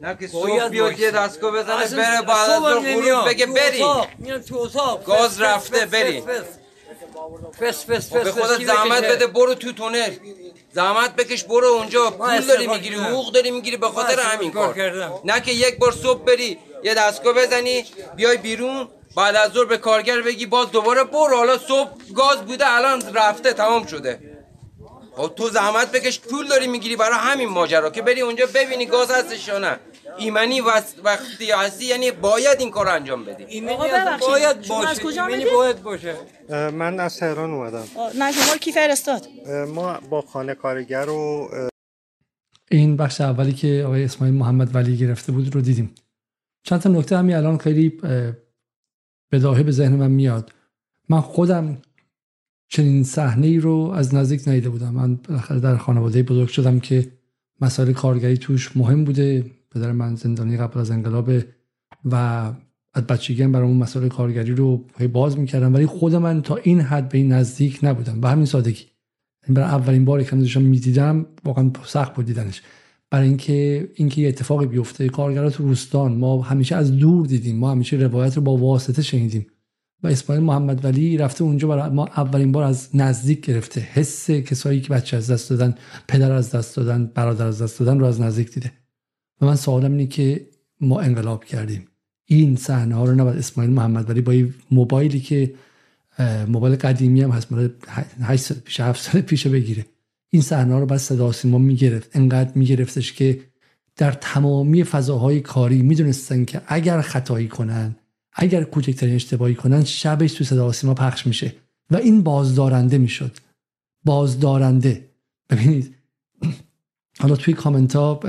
نه که صبح بیاد یه دستگاه بزنه بره بعد از خروج بگه بری گاز رفته بری فس فس فس به خودت زحمت بده برو تو تونل زحمت بکش برو اونجا پول داری می‌گیری حقوق داری می‌گیری به خاطر همین کار نه که یک بار صبح بری یه دستگاه بزنی بیای بیرون بعد از ظهر به کارگر بگی باز دوباره برو. حالا صبح گاز بوده الان رفته تمام شده. خب تو زحمت بکش پول داری می‌گیری برای همین ماجرا که بری اونجا ببینی گاز هستش یا نه. ایمنی وقتی هستی یعنی باید این کار انجام بدی. ایمنی باید باشه از کجا ایمنی باید باشه. من از تهران اومدم. نه شما کی فرستاد؟ ما با خانه کارگر و این بخش اولی که آقای اسماعیل محمد ولی گرفته بود رو دیدیم. چند تا نکته همین الان خیلی بداهه به ذهن من میاد. من خودم چنین صحنه ای رو از نزدیک ندیده بودم. من در خانواده بزرگ شدم که مسائل کارگری توش مهم بوده. پدر من زندانی قبل از انقلاب و از بچگی هم برای اون مسائل کارگری رو باز می‌کردم. ولی خود من تا این حد به این نزدیک نبودم. به همین سادگی. برای اولین باری که داشتم می‌دیدم واقعا سخت بود دیدنش. برای اینکه اینکه یه اتفاقی بیفته کارگرات تو روستان ما همیشه از دور دیدیم ما همیشه روایت رو با واسطه شنیدیم. و اسماعیل محمد ولی رفته اونجا برای ما اولین بار از نزدیک گرفته. حس کسایی که بچه از دست دادن پدر از دست دادن برادر از دست دادن رو از نزدیک دیده. و من سوالم اینه که ما انقلاب کردیم. این صحنه ها رو نباید اسماعیل محمد ولی با موبایلی که موبایل قدیمی هم هست مال 8 سال پیش 7 سال پیش بگیره. این صحنه رو بعد صدا سیما می‌گرفت. انقدر میگرفتش که در تمامی فضاهای کاری می‌دونستن که اگر خطایی کنن اگر کوچکترین اشتباهی کنن شبش تو صدا سیما پخش میشه. و این بازدارنده می‌شد. بازدارنده. ببینید حالا توی کامنت ها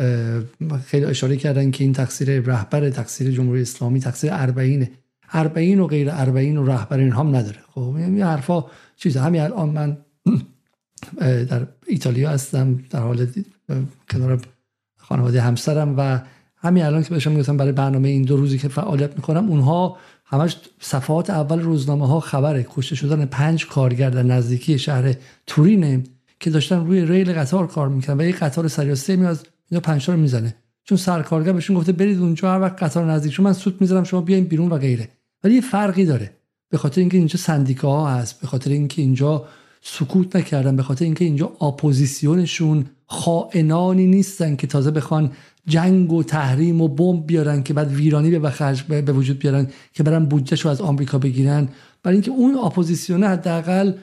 خیلی اشاره کردن که این تقصیر رهبر تقصیر جمهوری اسلامی تقصیر اربعینه اربعین و غیر اربعین و رهبر این هم نداره. خب این حرفا چیز همین الان من در ایتالیا هستم در حال کنار خانواده همسرم و همین الان که بهشون می‌گفتم برای برنامه این دو روزی که فعالیت می‌کنم اونها همش صفحات اول روزنامه ها خبره. کشته شدن پنج کارگر در نزدیکی شهر تورینه که داشتن روی ریل قطار کار می‌کنن و یه قطار سریع سه میاد اینا پنج رو می‌زنه. چون سرکارگر بهشون گفته برید اونجا هر وقت قطار نزدیک شما من سوت می‌ذارم شما بیاین بیرون و غیره. ولی یه فرقی داره. به خاطر اینکه اینجا سندیکاها هست به خاطر اینکه اینجا سکوت نکردن به خاطر اینکه اینجا اپوزیسیونشون خائنانی نیستن که تازه بخوان جنگ و تحریم و بمب بیارن که بعد ویرانی به بخرج به وجود بیارن که برن بودجهش رو از آمریکا بگیرن. برای اینکه اون اپوزیسیون حداقل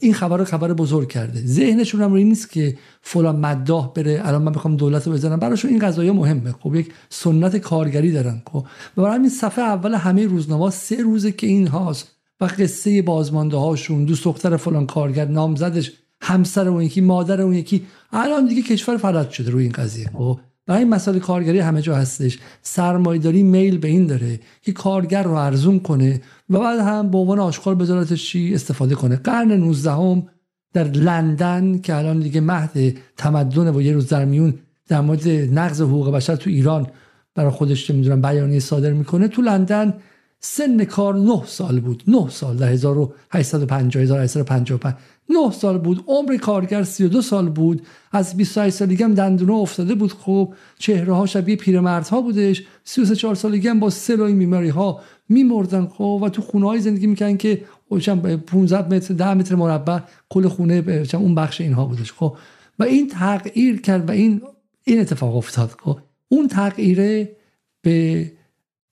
این خبر رو خبر بزرگ کرده. ذهنشون هم روی نیست که فلان مداح بره الان من بخوام دولت رو بزنم. براشون این قضايا مهمه. خب یک سنت کارگری دارن. خب و برای همین صفحه اول همه روزنامه سه روزه که این هاست. و قصه بازمانده هاشون دوست دختر فلان کارگر نامزدش همسر اون یکی مادر اون یکی. الان دیگه کشور فلج شده روی این قضیه. خب برای این مسائل کارگری همه جا هستش. سرمایداری میل به این داره که کارگر رو ارزون کنه و بعد هم به عنوان آشکار بذارتش چی؟ استفاده کنه. قرن 19 هم در لندن که الان دیگه مهد تمدن و یه روز در میون در مورد نقض حقوق بشر تو ایران برای خودش می‌دونم بیانیه صادر می‌کنه تو لندن سن کار 9 سال بود. 9 سال. در 1850 1855 9 سال بود. عمر کارگر 32 سال بود. از 28 سالگی هم دندونه افتاده بود. خب چهره ها شبیه پیرمردها بودش. 33 4 سالگی هم با سل بیماری ها میمردن. خب و تو خونه های زندگی می‌کنن که 15 متر 10 متر مربع کل خونه اون بخش اینها بودش. خب و این تغییر کرد و این این اتفاق افتاد. خب اون تغییره به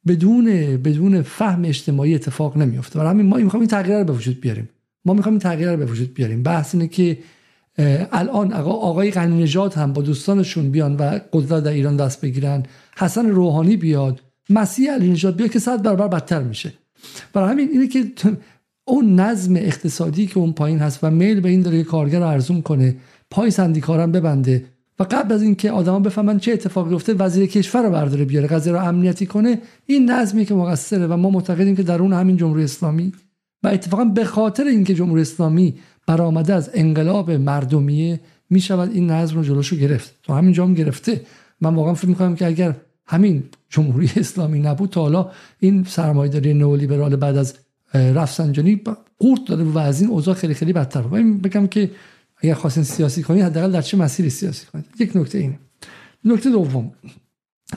بدون بدون فهم اجتماعی اتفاق نمیفته برای همین ما می‌خوایم این تغییر رو به وجود بیاریم. ما می‌خوایم این تغییر رو به وجود بیاریم. بحث اینه که الان آقای غنی نژاد هم با دوستانشون بیان و قدرت در ایران دست بگیرن. حسن روحانی بیاد. مسیح علی نژاد بیاد که صد برابر بدتر میشه. برای همین اینه که اون نظم اقتصادی که اون پایین هست و میل به این داره کارگر رو ارزون کنه پای سندیکارم ببنده. قبل از اینکه آدما بفهمن چه اتفاقی افتاده وزیر کشور رو برداره بیاره قضیه رو امنیتی کنه این نظمی که مقصره و ما معتقدیم که درون همین جمهوری اسلامی. و اتفاقا به خاطر اینکه جمهوری اسلامی برآمده از انقلاب مردمیه می شود این نظم رو جلوشو گرفت. تو همین جام گرفته. من واقعا فکر می‌کنم که اگر همین جمهوری اسلامی نبود تا حالا این سرمایه‌داری نئولیبرال بعد از رفسنجانی قورت داده و از این اوضاع خیلی خیلی بدتر بود. بگم که اگر خواستین سیاسی کنید حداقل در چه مسیری سیاسی کنید یک نکته اینه. نکته دوم.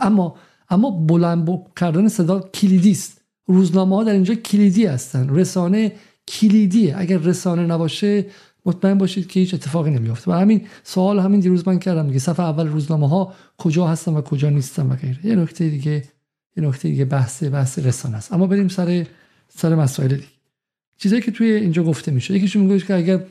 اما اما بلند کردن صدا کلیدی است. روزنامه ها در اینجا کلیدی هستن. رسانه کلیدیه اگر رسانه نباشه مطمئن باشید که هیچ اتفاقی نمیافته. و همین سوال همین دیروز من کردم دیگه. صفحه اول روزنامه ها کجا هستن و کجا نیستن و غیره. یه نکته دیگه یه نکته دیگه بحث بحث رسانه است. اما بریم سر سر مسائل دیگه. چیزایی که توی اینجا گفته میشه. یکیشون میگه که اگر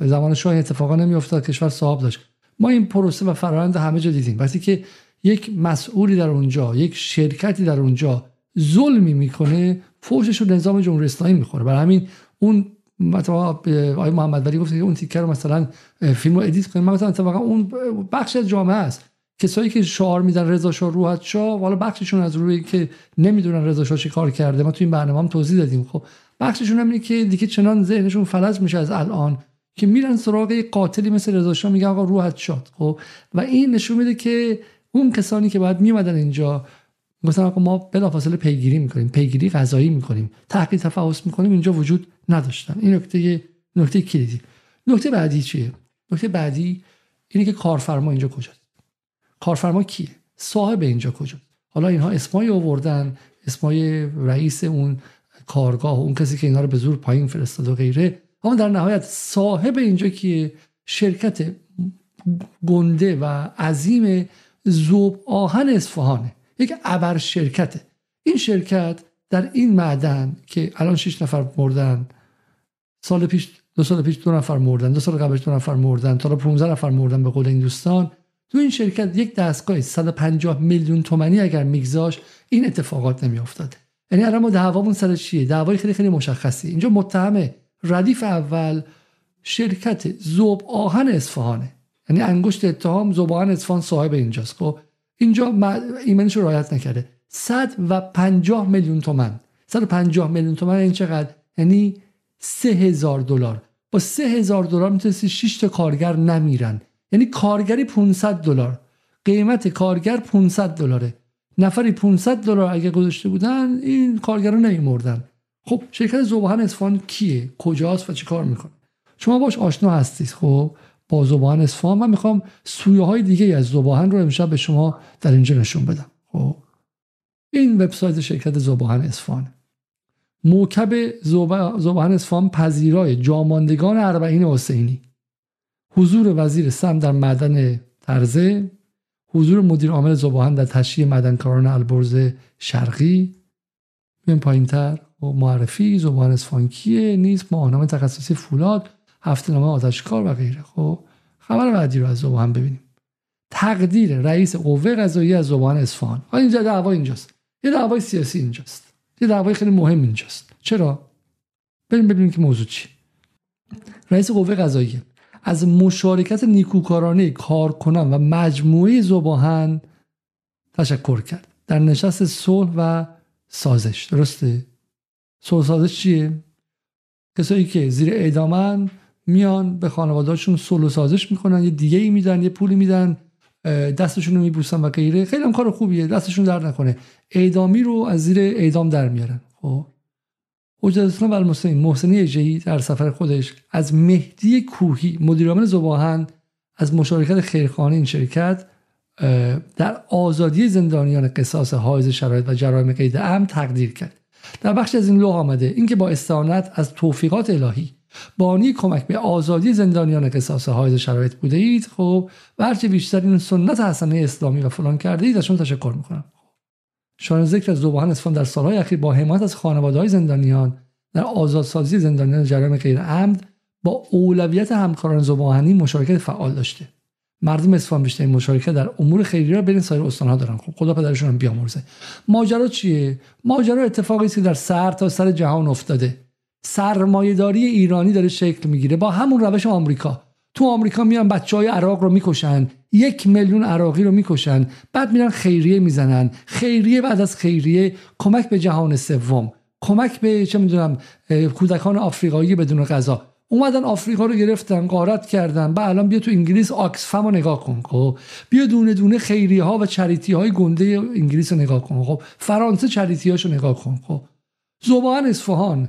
زمان شاه اتفاقا نمیافتاد کشور صاحب داشت. ما این پروسه و فرآیند همه جا دیدیم. وقتی که یک مسئولی در اونجا یک شرکتی در اونجا ظلمی می‌کنه فوشش رو نظام جمهوری اسلامی می‌خوره. برای همین اون مثلا آقای محمد ولی گفت که اون تیکه رو مثلا فیلم رو edit کنیم. مثلا اتفاقا اون بخش از جامعه است. کسایی که شعار میدن رضا شاه روحت شاد والا بخششون از روی که نمی‌دونن رضا شاه چی کار کرده. ما تو این برنامه هم توضیح دادیم. خب بخششون هم که دیگه چنان ذهنشون فلج میشه از الان که میرن سراغ قاتلی مثل رضا شاه میگن آقا روحت شاد خب؟ و این نشون میده که اون کسانی که باید میمدن اینجا مثلا ما بلافاصله پیگیری می‌کنیم پیگیری غذایی می‌کنیم تحقیق تفحص می‌کنیم اینجا وجود نداشتن. این نکته نکته کلیدی. نکته بعدی چیه؟ نکته بعدی اینه که کارفرما اینجا کجاست؟ کارفرما کیه؟ صاحب اینجا کجاست؟ حالا اینها اسمای آوردن اسمای رئیس اون کارگاه اون کسی که اینا رو به زور پایین فرستاد و غیره. اما در نهایت صاحب اینجا که شرکت گنده و عظیم زوب آهن اصفهانه یک ابر شرکته. این شرکت در این معدن که الان 6 نفر مردن سال پیش دو سال پیش دو نفر مردن دو سال قبلش دو نفر مردن تا 15 نفر مردن به قول این دوستان. تو این شرکت یک دستگاه 150 میلیون تومانی اگر میگذاش این اتفاقات نمیافتاد یعنی الان ما دعوامون سر چیه؟ دعوای خیلی خیلی مشخصی اینجا متهم ردیف اول شرکت زوب آهن اصفهانه. یعنی انگشت اتهام زوب آهن اصفهان صاحب اینجاست. خب اینجا ایمنش رو رعایت نکرده. 150 میلیون تومن 150 میلیون تومن این چقدر؟ یعنی 3000 دلار. با 3000 دلار می‌تونستی 6 تا کارگر نمیرن. یعنی کارگری 500 دلار. قیمت کارگر 500 دلاره. نفری 500 دلار اگه گذاشته بودن این کارگرا نمیمردن خب شرکت زبان اصفهان کیه؟ کجاست و چی کار می‌کنه؟ شما باش آشنا هستید. خب با زبان اصفهان من می‌خوام سویه های دیگه از زبان رو امشب به شما در اینجا نشون بدم. خب این وبسایت شرکت زبان اصفهان. موکب زبان اصفهان پذیرای جاماندگان اربعین حسینی. حضور وزیر سم در معدن ترزه حضور مدیر عامل زباهن در تشییع معدنکاران البرز شرقی. بیایم پایین تر معرفی زبان اسفانکیه نیست. ماهنامه تخصصی فولاد هفته نامه آتشکار و غیره. خب خبر بعدی رو از زبان ببینیم. تقدیر رئیس قوه قضایی از زبان اصفهان اینجا دعوا اینجاست. یه دعوای سیاسی اینجاست. یه دعوای خیلی مهم اینجاست. چرا؟ بریم ببینیم که موضوع چی رئیس قوه قضایی از مشارکت نیکوکارانه کارکنان و مجموعه زباهن تشکر کرد. در نشست صلح و سازش درسته؟ صلح سازش چیه؟ کسایی که زیر اعدامن میان به خانوادهاشون صلح و سازش می‌کنن یه دیگه ای میدن یه پولی میدن دستشون رو میبوسن و غیره. خیلی هم کار خوبیه دستشون در نکنه. اعدامی رو از زیر اعدام در میارن. خب. حجت اسلام المسلمین محسنی اجهی در سفر خودش از مهدی کوهی مدیرعامل زباهن از مشارکت خیرخانه این شرکت در آزادی زندانیان قصاص حائز شرایط و جرایم قید امن تقدیر کرد. در بخش از این لوح آمده اینکه با استعانت از توفیقات الهی بانی کمک به آزادی زندانیان قصاص حائز شرایط بوده اید خب و هرچه بیشتر این سنت حسنه اسلامی و فلان کرده اید ازشون تشکر می‌کنم. شان ذکر از زبان اصفهان در سالهای اخیر با حمایت از خانواده های زندانیان در آزادسازی زندانیان جرایم غیر عمد با اولویت همکاران زباهنی مشارکت فعال داشته. مردم اصفهان بیشترین مشارکت در امور خیریه را بین سایر استانها دارن. خب خدا پدرشون هم بیامرزه. ماجرا چیه؟ ماجرا اتفاقی است که در سر تا سر جهان افتاده. سرمایهداری ایرانی داره شکل می‌گیره با همون روش آمریکا. تو آمریکا میان بچه های عراق رو می‌کشن یک میلیون عراقی رو می‌کشن بعد میرن خیریه می‌زنن. خیریه بعد از خیریه کمک به جهان سوم کمک به چه می‌دونم کودکان آفریقایی بدون غذا. اومدن آفریقا رو گرفتن قارت کردن. بعد الان بیا تو انگلیس آکسفم رو نگاه کن خب. بیا دونه دونه خیریه ها و چریتی های گنده انگلیس رو نگاه کن خب. فرانسه چریتی رو نگاه کن خب. زبان اصفهان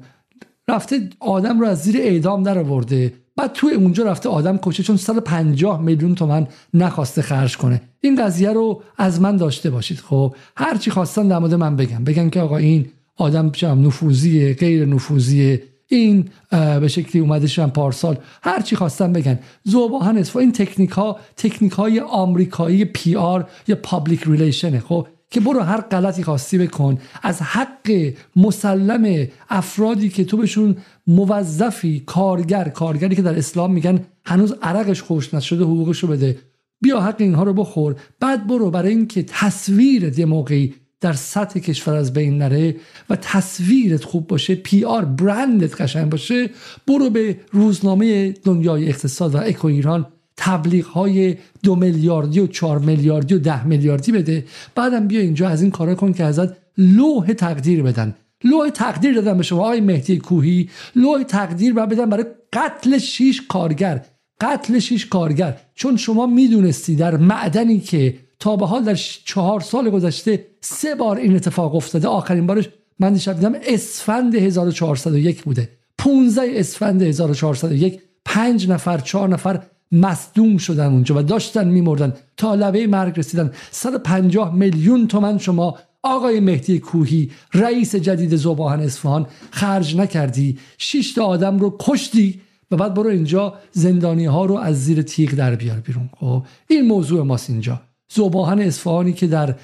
رفته آدم رو از زیر اعدام در آورده. بعد تو اونجا رفته آدم کشه چون 150 میلیون تومن نخواسته خرج کنه. این قضیه رو از من داشته باشید. خب هر چی خواستن در مورد من بگم بگن که آقا این آدم چم نفوذیه غیر نفوذیه. این به شکلی اومده شدن پارسال. هر چی خواستن بگن. ذوب‌آهن است. این تکنیک ها تکنیک های آمریکایی PR یا public relation ه خب که برو هر غلطی خواستی بکن. از حق مسلم افرادی که تو بهشون موظفی کارگر کارگری که در اسلام میگن هنوز عرقش خشک نشده حقوقش رو بده. بیا حق اینها رو بخور. بعد برو برای اینکه تصویر یه موقعی در سطح کشور از بین نره و تصویرت خوب باشه پی آر برندت قشنگ باشه برو به روزنامه دنیای اقتصاد و اکو ایران تبلیغ های دو میلیاردی و چهار میلیاردی و ده میلیاردی بده. بعدم بیا اینجا از این کارا کن که ازت لوح تقدیر بدن. لوح تقدیر دادن به شما آقای مهدی کوهی. لوح تقدیر باید بدن برای قتل شیش کارگر. قتل شیش کارگر. چون شما می‌دونستی در معدنی که تا به حال در چهار سال گذشته سه بار این اتفاق افتاده آخرین بارش من دیشب دیدم اسفند 1401 بوده. 15 اسفند 1401 پنج نفر چهار نفر مصدوم شدن اونجا و داشتن میمردن. تا لبه مرگ رسیدن. 150 میلیون تومن شما آقای مهدی کوهی رئیس جدید زباهن اصفهان خرج نکردی شش تا آدم رو کشتی و بعد برو اینجا زندانی ها رو از زیر تیغ در بیار بیرون. خب این موضوع ماست اینجا. زباهن اصفهانی که در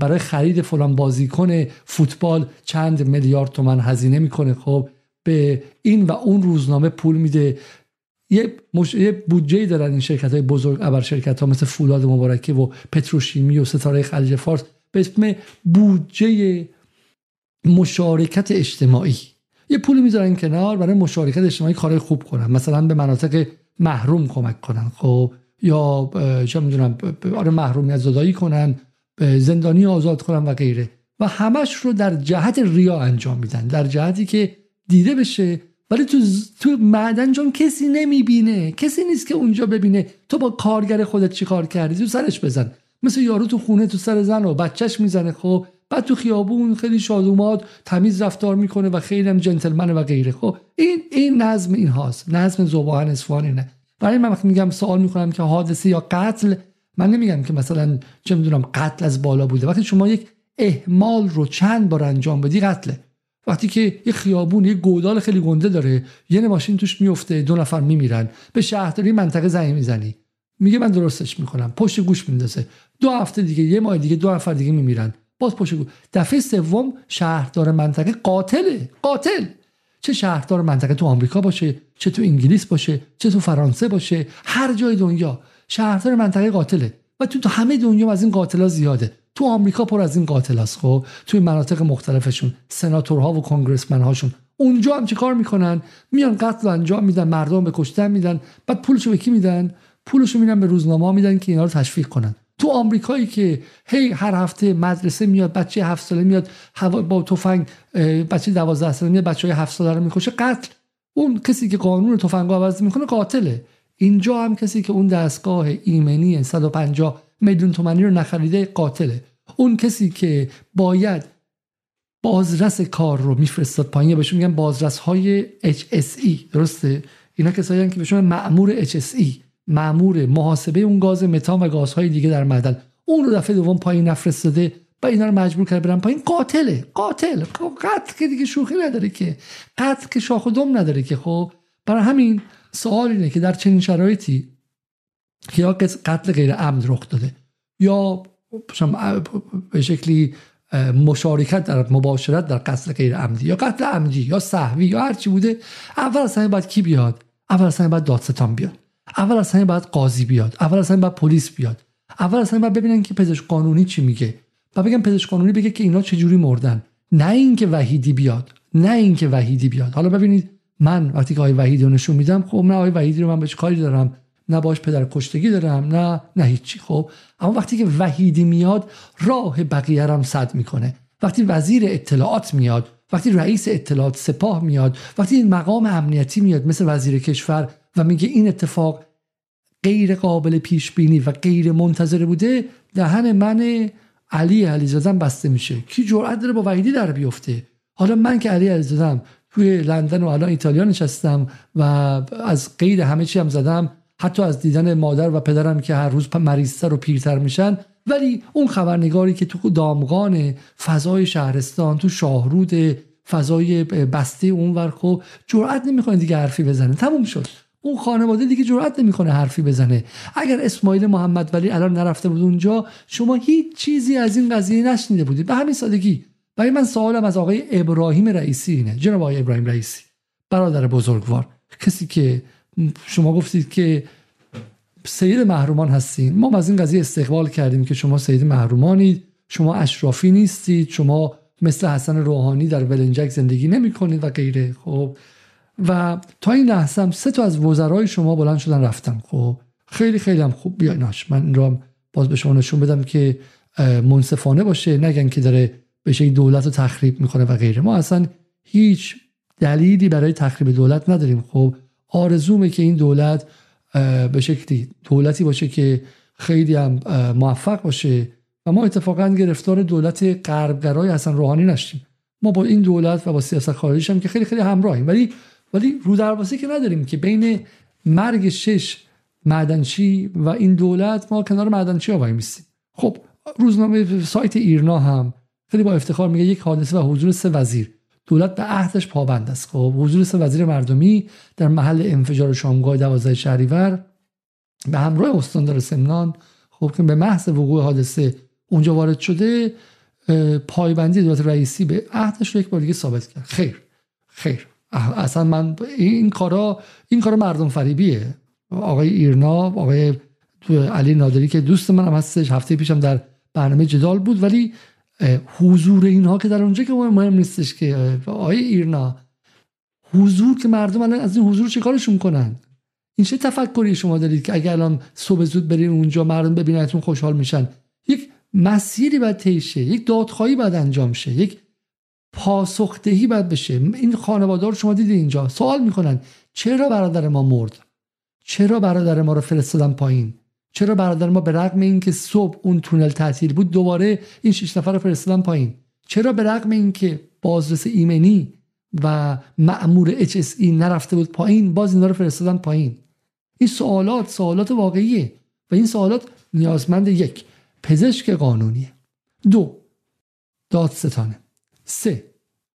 برای خرید فلان بازیکن فوتبال چند میلیارد تومن هزینه می‌کنه. خب به این و اون روزنامه پول میده. یه, مش... یه بودجه دارن این شرکت های بزرگ ابر شرکت ها مثل فولاد مبارکه و پتروشیمی و ستاره خلیج فارس. به اسم بودجه مشارکت اجتماعی. یه پولی می‌ذارن کنار برای مشارکت اجتماعی کارهای خوب کنن. مثلا به مناطق محروم کمک کنن خب؟ یا چه می‌دونم آره محرومیت زدایی کنن زندانی آزاد کنن و غیره. و همش رو در جهت ریا انجام میدن. در جهتی که دیده بشه ولی تو تو معدن جان کسی نمی‌بینه. کسی نیست که اونجا ببینه. تو با کارگر خودت چی کار کردی؟ تو سرش بزن. مثل یارو تو خونه تو سر زن و بچهش می‌زنه خب؟ بعد تو خیابون خیلی شادومات تمیز رفتار می‌کنه و خیلی هم جنتلمنه و غیره خب؟ این این نظم این هاست. نظم زبان اصفهان اینه. برای من وقتی میگم سوال می‌کنم که حادثه یا قتل من نمیگم که مثلا چه می‌دونم قتل از بالا بوده. وقتی شما یک اهمال رو چند بار انجام بدی قتله. وقتی که یه خیابون یه گودال خیلی گنده داره یه ماشین توش میفته دو نفر میمیرن. به شهرداری منطقه زنگ می‌زنی. میگه من درستش می‌کنم. پشت گوش میندازه. دو هفته دیگه یه ماه دیگه دو نفر دیگه میمیرن. باز پشت گوش دفعه سوم شهردار منطقه قاتله. قاتل! چه شهردار منطقه تو آمریکا باشه چه تو انگلیس باشه چه تو فرانسه باشه هر جای دنیا. شهردار منطقه قاتله. و تو, تو همه دنیا از این قاتلا زیاده. تو آمریکا پر از این قاتل است خب. توی مناطق مختلفشون سناتورها و کنگرسمن هاشون اونجا هم چه کار می‌کنن؟ میان قتل انجام میدن مردم به کشتن میدن بعد پولشو به کی میدن؟ پولشو میدن به روزنامه میدن که اینا رو تشویق کنن. تو آمریکایی که هی هر هفته مدرسه میاد بچه هفت ساله میاد با تفنگ بچه دوازده ساله میاد بچه های هفت ساله رو می‌کشه قتل. اون کسی که قانون تفنگ عوض می‌کنه قاتله. اینجا هم کسی که اون دستگاه ایمنی 150 میلیون تومانی رو نخریده قاتله. اون کسی که باید بازرس کار رو میفرستاد پایین بهشون میگن بازرس های HSE درسته؟ اینا کسایی که بهشون معمور HSE معمور محاسبه اون گاز متان و گازهای دیگه در معدن. اون رو دفعه دوم پایین نفرستاده و اینا رو مجبور کرده برن پایین. قاتله قاتل. قتل که دیگه شوخی نداره که. قتل که شاخ و دم نداره که. خب برای همین سوال اینه که در چنین شرایطی که یا قتل غیر عمد رخ داده یا به شکلی مشارکت در مباشرت در قتل غیر عمدی یا قتل عمدی یا صحوی یا هر چی بوده اول از همه باید کی بیاد؟ اول از همه باید دادستان بیاد. اول از همه باید قاضی بیاد. اول از همه باید پلیس بیاد. اول از همه باید ببینن که پزشک قانونی چی میگه. و بگم پزشک قانونی بگه که اینا چجوری مردن. نه اینکه وحیدی بیاد. نه اینکه وحیدی بیاد. حالا ببینید من وقتی که آقای وحیدی رو نشون میدم خب نه آقای وحیدی رو من بهش کاری دارم نه باش پدر کشتگی دارم نه نه هیچی خب. اما وقتی که وحیدی میاد راه بقیه رم صد می‌کنه. وقتی وزیر اطلاعات میاد وقتی رئیس اطلاعات سپاه میاد وقتی این مقام امنیتی میاد مثل وزیر کشور و میگه این اتفاق غیر قابل پیش بینی و غیر منتظره بوده دهن من علی علیزاده بسته میشه. کی جرأت داره با وحیدی در بیفته؟ حالا من که علی علیزاده توی لندن و الان ایتالیا نشستم و از قید همه چی هم زدم حتی از دیدن مادر و پدرم که هر روز مریضتر و پیرتر میشن ولی اون خبرنگاری که تو دامغان فضای شهرستان تو شاهرود فضای بسته اون ور خب جرئت نمی‌کنه دیگه حرفی بزنه. تموم شد. اون خانواده دیگه جرئت نمی‌کنه حرفی بزنه. اگر اسماعیل محمد ولی الان نرفته بود اونجا شما هیچ چیزی از این قضیه نشنیده بودید. به همین سادگی. ولی من سوالم از آقای ابراهیم رئیسی اینه. جناب آقای ابراهیم رئیسی برادر بزرگوار کسی که شما گفتید که سید محرومان هستین. ما از این قضیه استقبال کردیم که شما سید محرومانید شما اشرافی نیستید شما مثل حسن روحانی در ولنجک زندگی نمی کنید و غیره. خب و تا این لحظه هم سه تا از وزرای شما بلند شدن رفتن. خب خیلی خیلی هم خوب. بیایناش من این رو باز به شما نشون بدم که منصفانه باشه نگن که داره به دولت رو تخریب می‌کنه و غیره. ما اصلا هیچ دلیلی برای تخریب دولت نداریم. خب آرزومه که این دولت به شکلی دولتی باشه که خیلی هم موفق باشه. و ما اتفاقا گرفتار دولت غربگرای حسن روحانی نشیم. ما با این دولت و با سیاست خارجی هم که خیلی خیلی همراهیم. ولی ولی رو دروازه که نداریم که بین مرگ شش معدنچی و این دولت ما کنار معدنچی ها میستیم خب روزنامه سایت ایرنا هم خیلی با افتخار میگه یک حادثه و حضور سه وزیر. دولت به عهدش پابند است. خب حضور سه وزیر مردمی در محل انفجار شامگاه 12 شهریور به همراه استاندار سمنان خب که به محض وقوع حادثه اونجا وارد شده پایبندی دولت رئیسی به عهدش رو یک بار دیگه ثابت کرد. خیر. خیر. اصلا من این کارا این کارا مردم فریبیه. آقای ایرنا آقای علی نادری که دوست من هم هستش هفته پیشم در برنامه جدال بود ولی حضور اینها که در اونجا که مهم نیستش که آقای ایرنا حضور که مردم الان از این حضور چیکارشون کنن؟ این چه تفکری شما دارید که اگر الان صبح زود برین اونجا مردم ببیننتون خوشحال میشن؟ یک مسیری باید تیشه یک دادخواهی باید انجام شه یک پاسخدهی باید بشه. این خانواده رو شما دیدید اینجا. سوال می‌کنن چرا برادر ما مرد؟ چرا برادر ما رو فرستادن پایین؟ چرا برادر ما به رغم اینکه صبح اون تونل تعطیل بود دوباره این شش نفر رو فرستادن پایین؟ چرا به رغم اینکه بازرس ایمنی و مأمور HSE نرفته بود پایین باز اینا رو فرستادن پایین؟ این سوالات سوالات واقعیه و این سوالات نیازمند یک پزشک قانونیه. دو دادستانه. سه.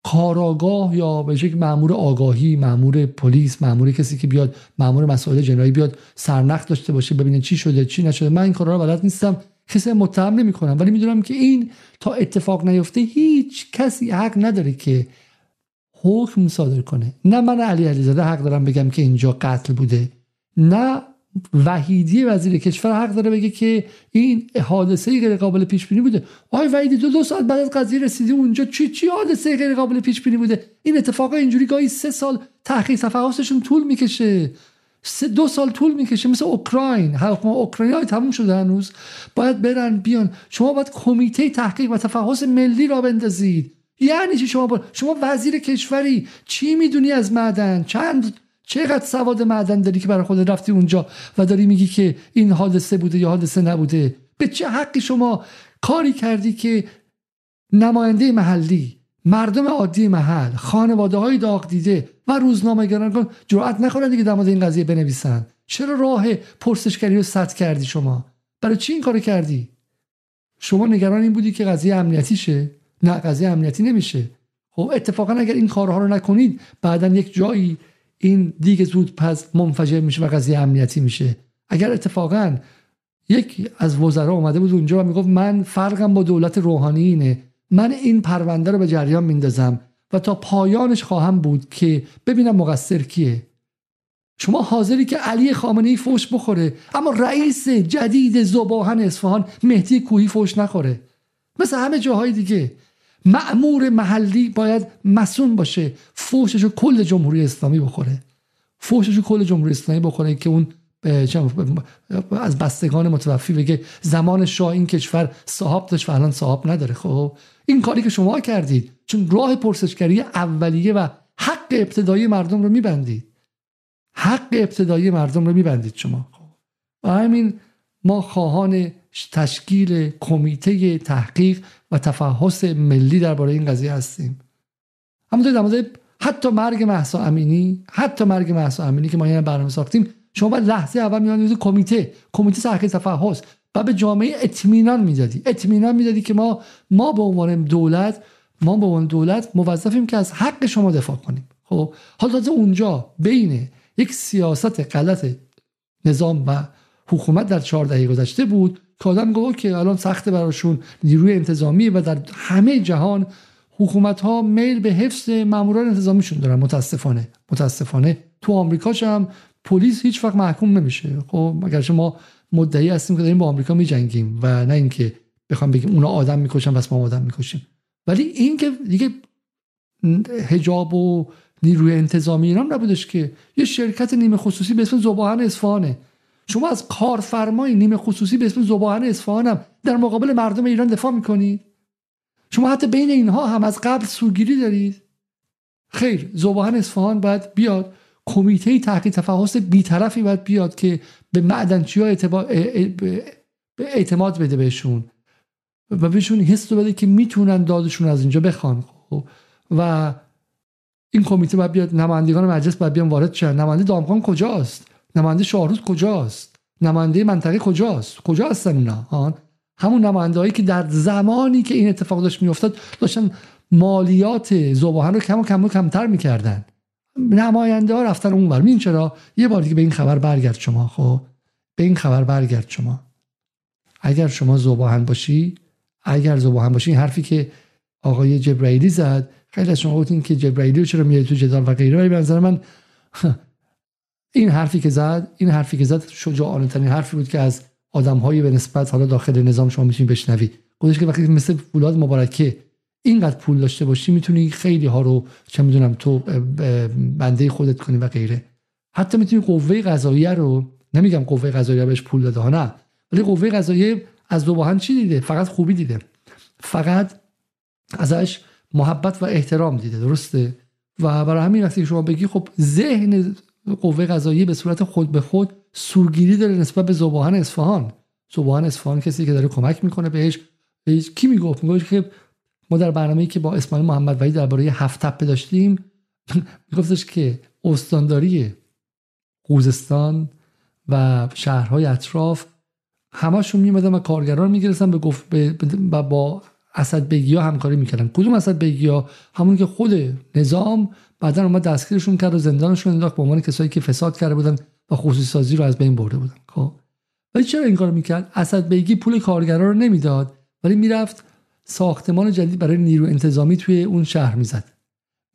کاراگاه یا به یک مامور آگاهی مامور پلیس مامور کسی که بیاد مامور مسائل جنایی بیاد سرنخ داشته باشه ببینه چی شده چی نشده. من این کارا رو بلد نیستم. کسی متهم نمی کنم ولی می‌دونم که این تا اتفاق نیفته هیچ کسی حق نداره که حکم صادر کنه. نه من علی علیزاده حق دارم بگم که اینجا قتل بوده. نه وحیدی وزیر کشور حق داره بگه که این حادثه غیر قابل پیش بینی بوده. آقای وحیدی دو دو ساعت بعد از قضیه رسیدی اونجا چی چی حادثه غیر قابل پیش بینی بوده؟ این اتفاقا اینجوری گاهی سه سال تحقیق تفحصشون طول می‌کشه. سه دو سال طول می‌کشه. مثل اوکراین. حکم اوکراین های تموم شده هنوز. باید برن بیان. شما باید کمیته تحقیق و تفحص ملی را بندازید. یعنی چی شما با... شما وزیر کشوری چی می‌دونی از معدن؟ چند چقدر سواد معدن داری که برای خود رفتی اونجا و داری میگی که این حادثه بوده یا حادثه نبوده؟ به چه حقی شما کاری کردی که نماینده محلی مردم عادی محل خانواده های داغ دیده و روزنامه‌گران جرأت نکنن دیگه در مورد این قضیه بنویسن؟ چرا راه پرسشگری رو سد کردی شما؟ برای چی این کارو کردی؟ شما نگران این بودی که قضیه امنیتی شه؟ نه قضیه امنیتی نمیشه. خب اتفاقا اگر این کارها رو نکنید بعدا یک جایی این دیگه زود پس منفجر میشه و قضیه امنیتی میشه. اگر اتفاقا یک از وزرا اومده بود اونجا و می‌گفت من فرقم با دولت روحانی اینه من این پرونده رو به جریان میندازم و تا پایانش خواهم بود که ببینم مقصر کیه. شما حاضری که علی خامنه ای فوش بخوره اما رئیس جدید زباهن اصفهان مهدی کوهی فوش نخوره. مثل همه جاهای دیگه. معمور محلی باید مسون باشه. فوشش رو کل جمهوری اسلامی بخوره. فوشش رو کل جمهوری اسلامی بخوره که اون از بستگان متوفی بگه زمان شاه این کشور صاحب داشت و الان صاحب نداره. خب این کاری که شما کردید چون راه پرسشگری اولیه و حق ابتدایی مردم رو میبندید. حق ابتدایی مردم رو میبندید شما. و همین ما خواهان تشکیل کمیته تحقیق تفحص ملی درباره این قضیه هستیم. همونطور در مورد حتی مرگ محسا امینی حتی مرگ محسا امینی که ما این برنامه ساختیم شما باید لحظه اول میان کمیته کمیته تحقیق تفحص و به جامعه اطمینان می‌دادی. اطمینان می‌دادی که ما ما به عنوان دولت ما به عنوان دولت موظفیم که از حق شما دفاع کنیم. خب حالا اونجا بین یک سیاست غلط نظام و حکومت در چهار دهه گذشته بود که آدم گفت که الان سخت براشون نیروی انتظامی و در همه جهان حکومت ها میل به حفظ ماموران انتظامیشون دارن. متاسفانه متاسفانه. تو آمریکا هم پلیس هیچ وقت محکوم نمیشه. خب اگر ما مدعی هستیم که داریم با آمریکا میجنگیم و نه اینکه بخوام بگیم اونا آدم می‌کشن پس ما آدم می‌کشیم. ولی این که دیگه حجاب و نیروی انتظامی اینا نبودش که. یه شرکت نیمه خصوصی به اسم زباهن اصفهانه. شما از کارفرمای نیمه خصوصی به اسم زباهن اصفهانم در مقابل مردم ایران دفاع می‌کنید؟ شما حتی بین اینها هم از قبل سوگیری دارید؟ خیر زباهن اصفهان باید بیاد. کمیته تحقیق تفحص بیطرفی باید بیاد که به معدنچی ها اعتماد بده بهشون. و بهشون حس بده که می‌تونن دادشون از اینجا بخوان. خب، و این کمیته باید بیاد. نمایندگان مجلس باید بیان وارد شن. نماینده دامغان کجاست؟ نماینده شاهروز کجاست؟ نماینده منطقه کجاست؟ کجا هستن اینا همون نماینده هایی که در زمانی که این اتفاق داشت میافتاد داشتن مالیات زباهن رو کم و کم و کمتر می‌کردن. نماینده ها رفتن اونور این چرا؟ یه بار دیگه به این خبر برگرد شما خب؟ به این خبر برگرد شما. اگر شما زباهن باشی اگر زباهن باشی این حرفی که آقای جبرائیلی زد خیلی از شما گفتین که جبرائیلی چرا میاد تو جدال و غیره ولی به نظر من این حرفی که زد این حرفی که زد شجاعانه ترین حرفی بود که از آدمهایی به نسبت حالا داخل نظام شما می‌تونید بشنوید گفتش که وقتی مثل فولاد مبارکه اینقدر پول داشته باشی می‌تونی خیلی ها رو چه می‌دونم تو بنده خودت کنی و غیره. حتی می‌تونی قوه قضاییه رو نمیگم قوه قضاییه بهش پول داده ها نه. ولی قوه قضاییه از دو چی دیده؟ فقط خوبی دیده. فقط ازش محبت و احترام دیده. درسته؟ و برای همین وقتی شما بگی خب ذهن قوه قضاییه به صورت خود به خود سورگیری داره نسبت به زباهن اصفهان. زباهن اصفهان کسی که داره کمک می‌کنه بهش, کی می‌گفت؟ می‌گفت که ما در برنامه‌ای که با اسماعیل محمد وحید درباره هفت تپه داشتیم میگفتش که استانداری خوزستان و شهرهای اطراف همشون میمدن و کارگران میگرستن به گفت و با اسد ها همکاری می‌کردن. کدوم اسد ها همون که خود نظام بعدا اومد دستگیرشون کرد و زندانشون انداخت به عنوان کسایی که فساد کرده بودن و خصوصی سازی رو از بین برده بودن. خب. ولی چرا این کارو می‌کرد؟ اسد بیگی پول کارگرا رو نمی‌داد ولی می‌رفت ساختمان جدید برای نیرو انتظامی توی اون شهر می‌زد.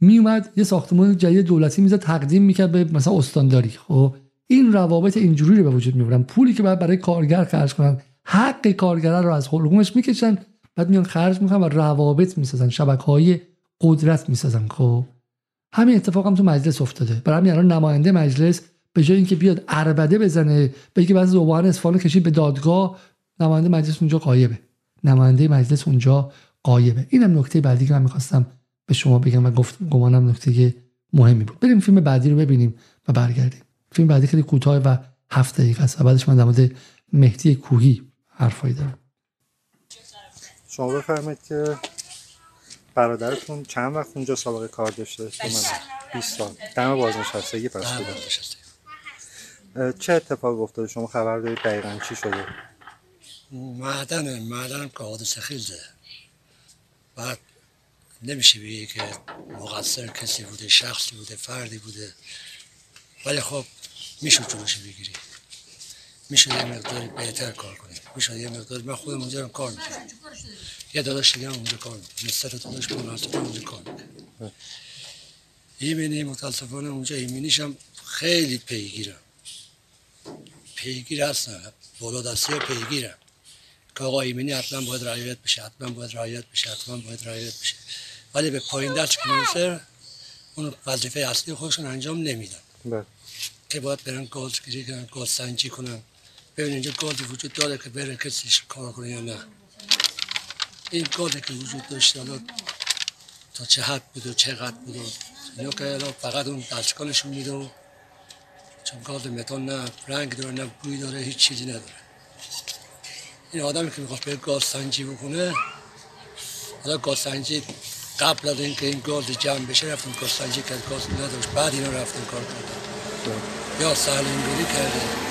میومد یه ساختمان جدید دولتی می‌زد تقدیم می‌کرد به مثلا استانداری. خب. این روابط اینجوری رو به وجود می‌برن پولی که باید برای کارگر خرج کنن حق کارگر رو از حلقومش می‌کشن بعد میان خرج می‌کنن و روابط می‌سازن شبکه های قدرت می‌سازن. خب. همین اتفاق هم تو مجلس افتاده. برای همین الان نماینده مجلس به جای اینکه بیاد عربده بزنه بگه بعضی زبان اصفهان کشید به دادگاه نماینده مجلس اونجا قایبه. نماینده مجلس اونجا قایبه. اینم نکته بعدی که من می‌خواستم به شما بگم و گفت گمانم نکته مهمی بود. بریم فیلم بعدی رو ببینیم و برگردیم. فیلم بعدی خیلی کوتاه و هفت دقیقه است بعدش من در مورد مهدی کوهی حرفایی دارم. شما بفرمایید که برادرتون چند وقت اونجا سابقه کار داشته؟ 20 سال. دم بازنشستگی پس بوده. چه اتفاق افتاده شما خبر دارید دقیقا چی شده؟ معدن معدن که حادثه خیزه بعد نمیشه بگی که مقصر کسی بوده شخصی بوده فردی بوده ولی خب میشه جلوش بگیری میشه یه مقداری بهتر کار کنی. میشه یه مقداری من خودم اونجا کار می‌کنم. یه داداش دیگه اونجا کار می‌کنم مثل داداش مناسب اونجا کار می‌کنم ایمینی متاسفانه اونجا ایمینیش هم خیلی پیگیرم پیگیر هستن. بالا دستی پیگیرم که آقا ایمینی حتما باید رعایت بشه حتما باید رعایت بشه حتما باید رعایت بشه. ولی به پایین دست که اون وظیفه اصلی خودشون انجام نمیدن. بله. که باید برن گاز گیری کنن گاز سنجی کنن. ببین اینجا گازی وجود داره که بره کسیش کار کنه یا نه این گازی که وجود داشته حالا تا چه حد بود و چقدر بود و اینا که فقط اون دستکانشون میده و چون گاز متان نه رنگ داره نه بوی داره هیچ چیزی نداره این آدمی که می‌خواست به گاز سنجی بکنه حالا گاز سنجی قبل از اینکه این گاز جمع بشه رفتن گاز سنجی کرد گاز نداشت بعد اینا رفتن کار کردن یا سهلنگوری کرده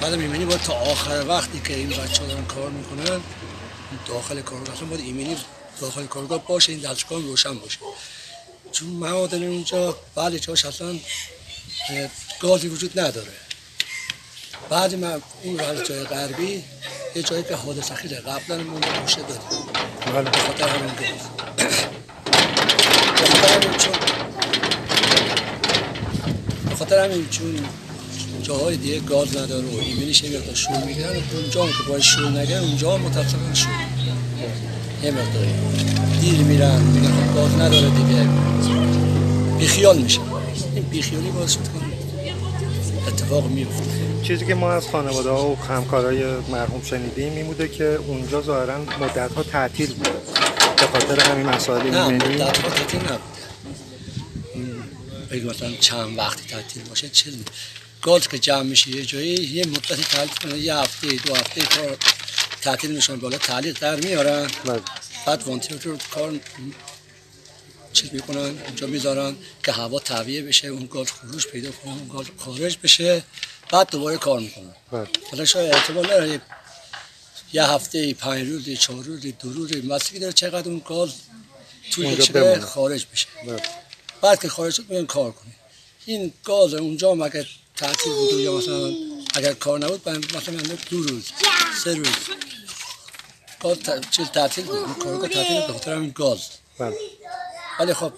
بعد می‌بینی باید تا آخر وقتی که این بچه دارن کار می‌کنن داخل کارگاه اصلا باید ایمنی داخل کارگاه باشه این دستگاه روشن باشه. چون معادن اونجا بعد جاش اصلا گازی وجود نداره. بعد من اون رو جای غربی یه جایی که حادثه خیلی قبلا من گوشه داریم بله. به خاطر همین گاز. به خاطر همین چون جاهای دیگه گاز نداره و ایمنیش یه مقدار شور می‌گیرن. اونجا که باید شور نگن اونجا متاسفانه شور. یه مقداری دیر میرن میگن خب گاز نداره دیگه. بیخیال میشه این بیخیالی باعث شد اتفاق میفته چیزی که ما از خانواده ها و همکارای مرحوم شنیدیم این بوده که اونجا ظاهرا مدت ها تعطیل بوده به خاطر همین مسائل نه مدت ها تعطیل نبوده. بگی مثلا چند وقتی تعطیل باشه چیز گاز که جمع میشه یه جایی یه مدتی تعطیل یه هفته دو هفته کار تعطیل میشن بالا تعلیق در میارن بله. بعد وانتیلاتور کار چیز می‌کنن اونجا می‌ذارن که هوا تعویه بشه اون گاز خروج پیدا کنه اون گاز خارج بشه بعد دوباره کار می‌کنن بله. حالا شاید اعتبار نداره یه هفته پنج روزی چهار روزی دو روزی مسیقی داره چقدر اون گاز توی چه خارج بشه بله. بعد که خارج شد میان کار کنه این گاز اونجا مگه تعطیل بود یا مثلا اگر کار نبود مثلا دو روز سه روز. گاز چیز تعطیل بود. کارگاه تعطیل به خاطر همین گاز. بله. ولی خب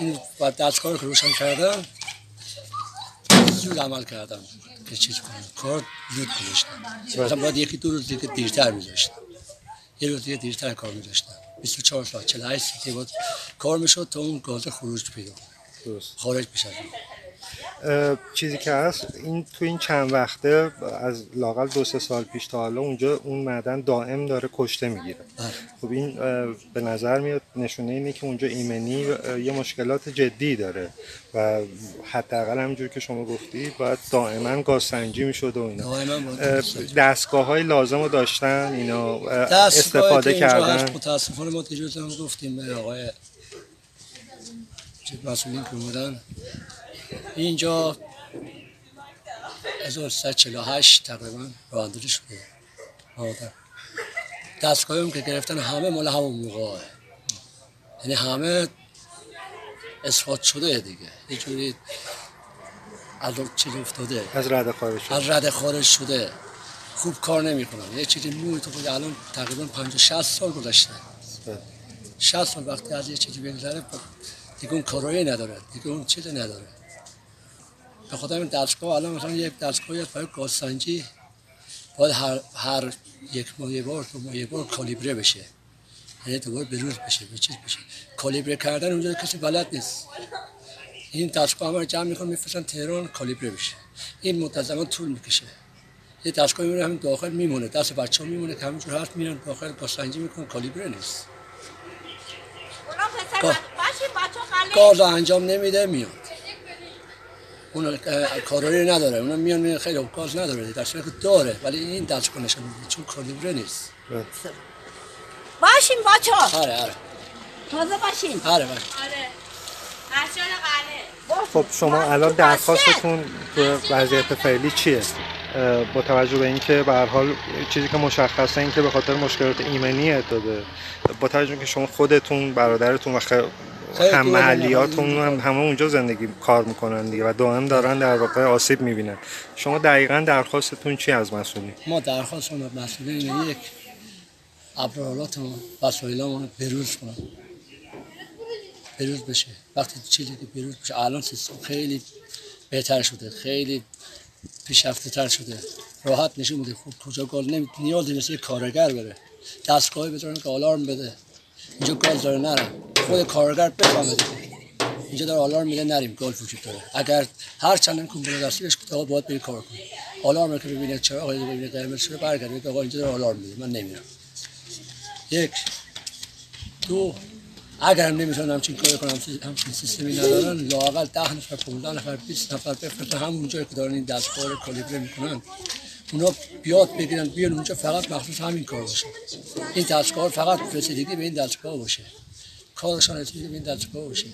این دستکار که روشن کردم زود عمل کردم که چیز کنم. کار زود گذاشتم. مثلا باید یکی دو روز دیگه دیرتر میذاشتم. یه روز دیگه دیرتر کار میذاشتم. 24 ساعت 48 ساعت بود. کار می‌شد تا اون گاز خروج پیدا خارج بشه چیزی که هست این تو این چند وقته از لاقل دو سه سال پیش تا حالا اونجا اون معدن دائم داره کشته می‌گیره. بله. خب این به نظر میاد نشونه اینه که اونجا ایمنی یه مشکلات جدی داره و حداقل همینجور که شما گفتی باید دائما گاز سنجی می‌شد و اینا. دستگاه های لازم رو داشتن اینا استفاده کردن. متاسفانه ما گفتیم به آقای مسئولین که بودن اینجا 1348 تقریبا رواندری شده. آدم دستگاهی هم که گرفتن همه مال همون موقع یعنی همه اثبات شده دیگه. یه جوری از چیز افتاده. از رده خارج شده. از رده خارج شده. خوب کار نمی‌کنن. یه چیزی موی تو خود الان تقریبا 50 60 سال گذشته. 60 سال وقتی از یه چیزی بگذره دیگه اون کارایی نداره. دیگه اون چیزی نداره. به خاطر دستگاه الان مثلا یک دستگاه برای گازسنجی باید هر, هر یک ماه یه بار دو ماه یه بار کالیبره بشه. یعنی دوباره بروز بشه به چیز بشه. کالیبره کردن اونجا کسی بلد نیست. این دستگاه رو جمع می‌کنه میفرستن تهران کالیبره بشه. این منتظما طول می‌کشه. یه دستگاه میمونه همین داخل میمونه. دست بچه ها میمونه که همینجور هست میرن داخل گازسنجی می‌کنن کالیبره نیست. گاز انجام نمیده میاد. اون کارایی نداره اون میان خیلی گاز نداره در که داره ولی این نشون میده چون کالیبره نیست باشیم بچه ها آره آره تازه باشیم آره آره خب شما الان درخواستتون تو وضعیت فعلی چیه با توجه به اینکه به هر حال چیزی که مشخصه این که به خاطر مشکلات ایمنی داده با توجه که شما خودتون برادرتون و هم محلیاتون هم همه اونجا زندگی کار می‌کنن دیگه و دائم دارن در واقع آسیب می‌بینن. شما دقیقا درخواستتون چی از مسئولی؟ ما درخواستمون از مسئولین یک ابرالاتمون وسایلمون بروز کنن. بروز بشه. وقتی چیزی که بروز بشه الان سیستم خیلی بهتر شده خیلی پیشرفته تر شده. راحت نشون بده خوب کجا گل نمی نیاز نیست کارگر بره. دستگاهی بذارن که آلارم بده. اینجا گل داره نرم. خود کارگر بفهمه اینجا داره آلارم میده نریم. گل وجود داره. اگر هر چند کمپانی دستی بهش آقا باید بری کار کنی. آلارم که ببینه چرا آقا ببینه قرمز شده برگرده آقا اینجا داره آلارم میده. من نمیرم یک دو. اگر نمی‌تونن همچین کار کنم همچین سیستمی ندارن لاقل ده نفر 15 نفر 20 نفر بفرستن. همون جایی که دارن این دستگاه رو کالیبره می‌کنن. اونا بیاد بگیرن بیان اونجا فقط مخصوص همین کار باشه. این دستگاه فقط رسیدگی به این دستگاه باشه. کارشان رسیدگی به این دستگاه باشه.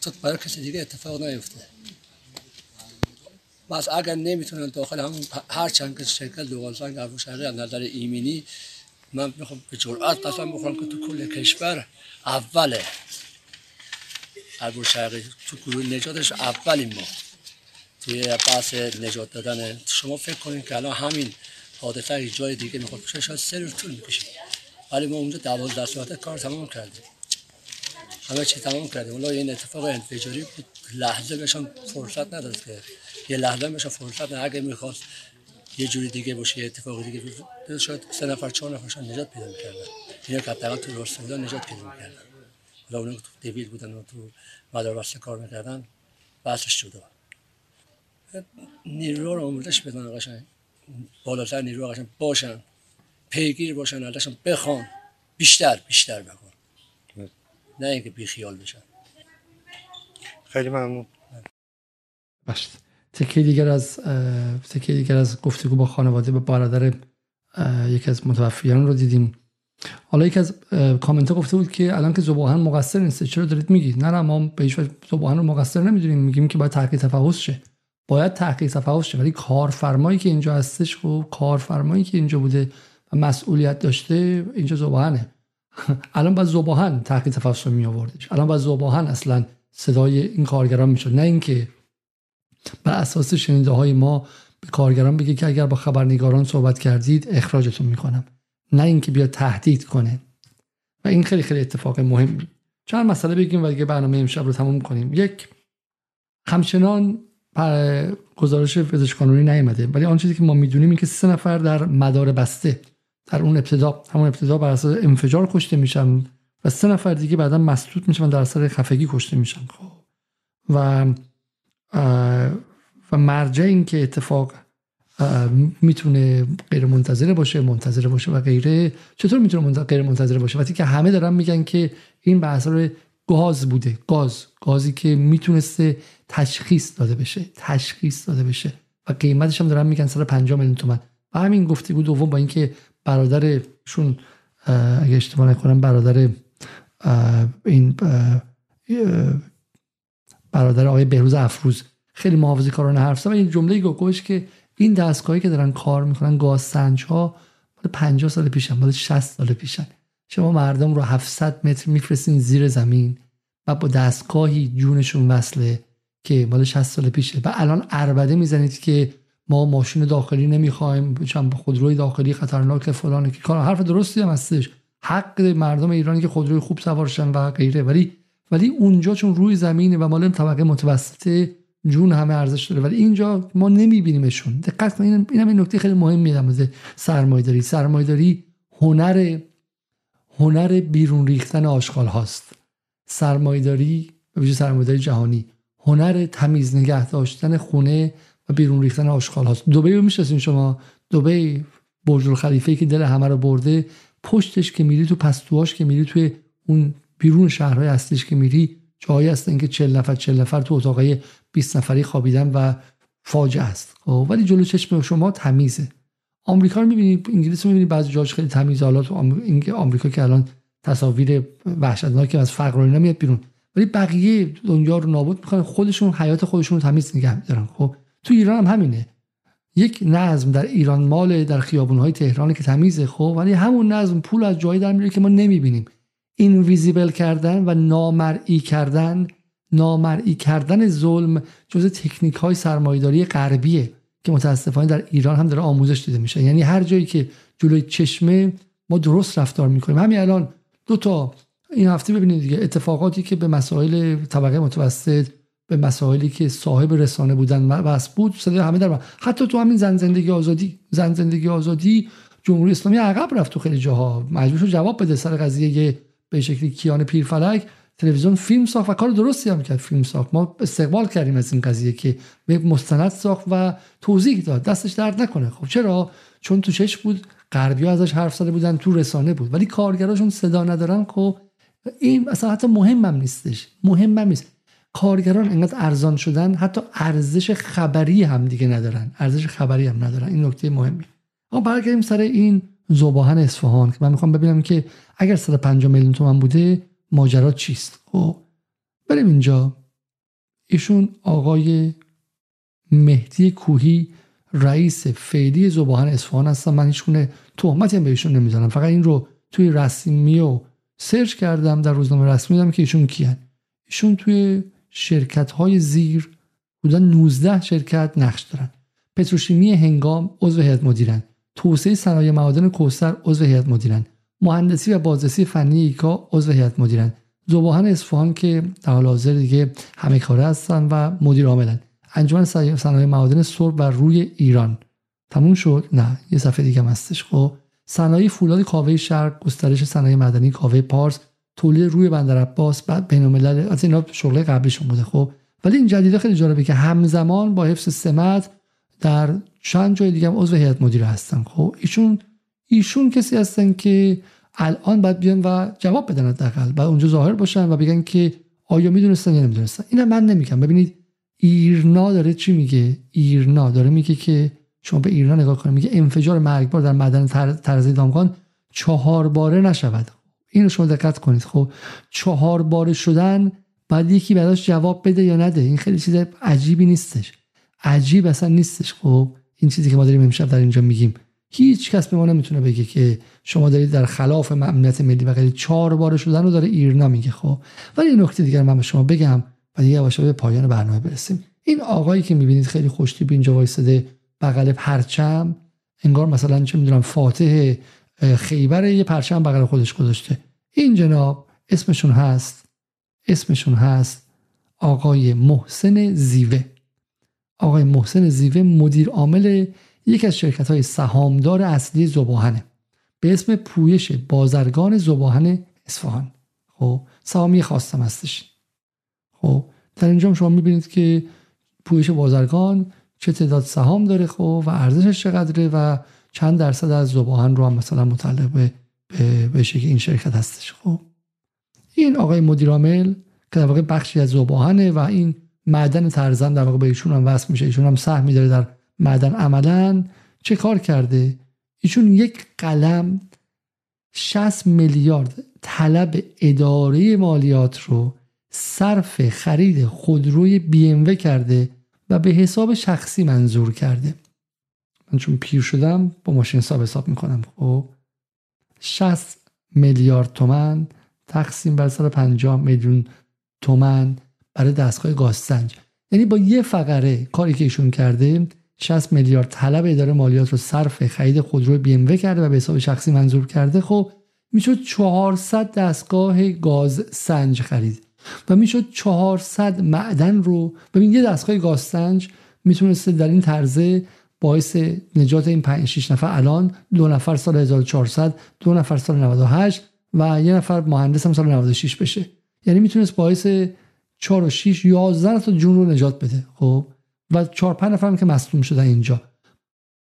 تو برای کسی دیگه اتفاق نیفته. بس اگر نمی‌تونن داخل همون هر چند که شرکت دوغالسنگ ابو شرقی از نظر ایمنی من می‌خوام به جرأت قسم بخورم که تو کل کشور اوله. ابو شرقی تو گروه نجاتش اولیم ما. توی بحث نجات دادن. شما فکر کنید که الان همین حادثه جای دیگه می‌خواد بشه شاید سه روز طول می‌کشه. ولی ما اونجا دوازده ساعت کار تمام کردیم. همه چی تمام کردیم. اولا این اتفاق انفجاری بود. لحظه بهشان فرصت نداد که یه لحظه بهشان فرصت نداد. اگه می‌خواست یه جوری دیگه باشه یه اتفاق دیگه بود شاید سه نفر چهار نفرشان نجات پیدا می‌کردن. اینا که تو رستم نجات پیدا می‌کردن. اونا که تو دیویل بودن و تو مدار کار می‌کردن بحثش جدا نیرو رو آموزش بدن قشنگ. بالاتر نیرو قشنگ باشن. پیگیر باشن ازشون بخوان. بیشتر بیشتر بخوان. نه اینکه بی خیال بشن. خیلی ممنون. باشه تکه دیگر از تکه دیگر از گفتگو با خانواده با برادر یکی از متوفیان رو دیدیم. حالا یکی از کامنت گفته بود که الان که زباهن مقصر نیست چرا دارید میگید؟ نه نه ما به هیچ زباهن رو مقصر نمی‌دونیم. میگیم که باید تحقیق تفحص شه. باید تحقیق تفحص شه ولی کارفرمایی که اینجا هستش و کارفرمایی که اینجا بوده و مسئولیت داشته اینجا زباهنه. الان باید زباهن تحقیق تفحص رو می آوردش. الان باید زباهن اصلا صدای این کارگران می‌شد. نه اینکه بر اساس شنیده های ما به کارگران بگه که اگر با خبرنگاران صحبت کردید اخراجتون می‌کنم. نه اینکه بیا تهدید کنه. و این خیلی خیلی اتفاق مهمی. چند مسئله بگیم و دیگه برنامه امشب رو تموم کنیم. یک همچنان گزارش پزشک قانونی نیامده ولی آن چیزی که ما می‌دونیم این که سه نفر در مدار بسته در اون ابتدا همون ابتدا بر اساس انفجار کشته میشن و سه نفر دیگه بعدا مسدود میشن در اثر خفگی کشته میشن. خب. و و مرجع این که اتفاق می‌تونه غیر منتظره باشه منتظره باشه و غیره. چطور می‌تونه غیر منتظره باشه؟ وقتی که همه دارن میگن که این به اثر گاز بوده گاز. گازی که می‌تونسته تشخیص داده بشه تشخیص داده بشه. و قیمتش هم دارن میگن 150 میلیون تومن و همین گفتگو دوم با اینکه برادرشون اگه اشتباه نکنم برادر این برادر آقای بهروز افروز خیلی محافظه کارانه حرف زد. این جمله گوش که این دستگاهی که دارن کار می‌کنن گاز سنج ها مال 50 سال پیشن مال 60 سال پیشن. شما مردم رو 700 متر میفرستین زیر زمین و با دستگاهی جونشون وصله. که مال 60 سال پیشه. و الان اربده می‌زنید که ما ماشین داخلی نمی‌خوایم چند خودروی داخلی خطرناک فلان که کار حرف درستی هم هستش. حق مردم ایرانی که خودروی خوب سوارشن و غیره. ولی ولی اونجا چون روی زمینه و مال طبقه متوسطه جون همه ارزش داره. ولی اینجا ما نمیبینیمشون. دقت کنید این هم این نکته خیلی مهمی در مورد سرمایه‌داری. سرمایه‌داری هنر هنر بیرون ریختن آشغال هاست. سرمایه‌داری به ویژه سرمایه‌داری جهانی. هنر تمیز نگه داشتن خونه و بیرون ریختن آشغال هاست. دبی رو می‌شناسین شما؟ دبی برج الخلیفه که دل همه رو برده پشتش که میری تو پستوهاش که میری توی اون بیرون شهرهای اصلیش که میری جایی هستن که 40 نفر 40 نفر تو اتاقای 20 نفری خوابیدن و فاجعه است. خب ولی جلو چشم شما تمیزه. آمریکا رو می‌بینید انگلیس رو می‌بینید بعضی جاش خیلی تمیز. حالا تو آمریکا که الان تصاویر وحشتناکی از فقر و اینا میاد بیرون. ولی بقیه دنیا رو نابود می‌کنن. خودشون حیات خودشون رو تمیز نگه میدارن. خب تو ایران هم همینه. یک نظم در ایران مال در خیابونهای تهران که تمیزه. خب ولی همون نظم پول از جایی در میره که ما نمی‌بینیم. اینویزیبل کردن و نامرئی کردن نامرئی کردن ظلم جز تکنیک های سرمایداری غربیه که متاسفانه در ایران هم داره آموزش دیده میشه. یعنی هر جایی که جلوی چشمه ما درست رفتار می‌کنیم. همین الان دو تا این هفته ببینید دیگه اتفاقاتی که به مسائل طبقه متوسط به مسائلی که صاحب رسانه بودن بس بود صدای همه در حتی تو همین زن زندگی آزادی زن زندگی آزادی جمهوری اسلامی عقب رفت تو خیلی جاها. مجبور شد جواب بده سر قضیه به شکلی کیان پیرفلک تلویزیون فیلم ساخت و کار درستی هم کرد فیلم ساخت. ما استقبال کردیم از این قضیه که به مستند ساخت و توضیح داد. دستش درد نکنه. خب چرا؟ چون تو چش بود غربی ازش حرف زده بودن تو رسانه بود. ولی کارگراشون صدا ندارن خب این اصلا حتی مهمم نیستش. مهمم نیست. کارگران انقدر ارزان شدن حتی ارزش خبری هم دیگه ندارن. ارزش خبری هم ندارن. این نکته مهمی. ما برگردیم سر این زباهن اصفهان که من می‌خوام ببینم که اگر 150 میلیون تومن بوده ماجرا چیست؟ خب بریم اینجا. ایشون آقای مهدی کوهی رئیس فعلی زباهن اصفهان هستن. من هیچ تهمتی هم بهشون نمی‌زنم. فقط این رو توی رسمی و سرچ کردم در روزنامه رسمی دیدم که ایشون کیان. ایشون توی شرکت های زیر بودن 19 شرکت نقش دارن. پتروشیمی هنگام عضو هیئت مدیرن. توسعه صنایع معادن کوثر عضو هیئت مدیرن. مهندسی و بازرسی فنی ایکا عضو هیئت مدیرن. زباهن اصفهان که در حال حاضر دیگه همه کاره هستن و مدیر عاملن. انجمن صنایع معادن سرب و روی ایران. تموم شد؟ نه یه صفحه دیگه هم هستش. خب صنایع فولاد کاوه شرق گسترش صنایع مدنی کاوه پارس تولید روی بندر عباس بعد بین الملل از اینا شغل قبلیشون بوده خب. ولی این جدیده خیلی جالبه که همزمان با حفظ سمت در چند جای دیگه هم عضو هیئت مدیره هستن خب. ایشون ایشون کسی هستن که الان باید بیان و جواب بدن حداقل بعد اونجا ظاهر باشن و بگن که آیا می‌دونستن یا نمی‌دونستن. اینا من نمیگم. ببینید ایرنا داره چی میگه؟ ایرنا داره میگه که شما به ایران نگاه کنید میگه انفجار مرگبار در معدن ترزی دامغان چهار باره نشود. اینو شما دقت کنید. خب چهار باره شدن بعد یکی براش جواب بده یا نده. این خیلی چیز عجیبی نیستش. عجیب اصلا نیستش. خب این چیزی که ما داریم امشب در اینجا میگیم. هیچ کس به ما نمی‌تونه بگه که شما دارید در خلاف امنیت ملی و غیره. چهار باره شدن رو داره ایرنا میگه. خب ولی این نکته دیگر من به شما بگم و دیگه باشه به پایان برنامه برسیم. این آقایی که می‌بینید خیلی خوشتیپ اینجا وایساده بغل پرچم انگار مثلا چه می‌دونم فاتح خیبر یه پرچم بغل خودش گذاشته. این جناب اسمشون هست اسمشون هست آقای محسن زیوه. آقای محسن زیوه مدیر عامل یکی از شرکت های سهامدار اصلی زباهنه. به اسم پویش بازرگان زباهن اصفهان. خب سهامی خواستم هستش. خب در اینجا شما می‌بینید که پویش بازرگان چه تعداد سهام داره خب و ارزشش چقدره و چند درصد از زباهن رو هم مثلا متعلق به به این شرکت هستش خب. این آقای مدیر عامل که در واقع بخشی از زباهنه و این معدن ترزن در واقع به ایشون هم وصل میشه ایشون هم سهمی داره در معدن عملا. چه کار کرده؟ ایشون یک قلم 60 میلیارد طلب اداره مالیات رو صرف خرید خودروی ام کرده. و به حساب شخصی منظور کرده. من چون پیر شدم با ماشین حساب حساب می‌کنم. خب؟ 60 میلیارد تومن تقسیم بر 150 میلیون تومن برای دستگاه گازسنج. یعنی با یه فقره کاری که ایشون کرده 60 میلیارد طلب اداره مالیات رو صرف خرید خودرو بی ام کرده و به حساب شخصی منظور کرده. خب می‌شد 400 دستگاه گاز سنج خرید. و می‌شد 400 معدن رو ببین یه دستگاه گاز سنج می‌تونسته در این طرزه باعث نجات این 5 6 نفر. الان دو نفر سال 1400 دو نفر سال 98 و یه نفر مهندس هم سال 96 بشه. یعنی می‌تونست باعث 4 و 6 11 تا جون رو نجات بده خب؟ و 4 5 نفر که مصدوم شدن اینجا.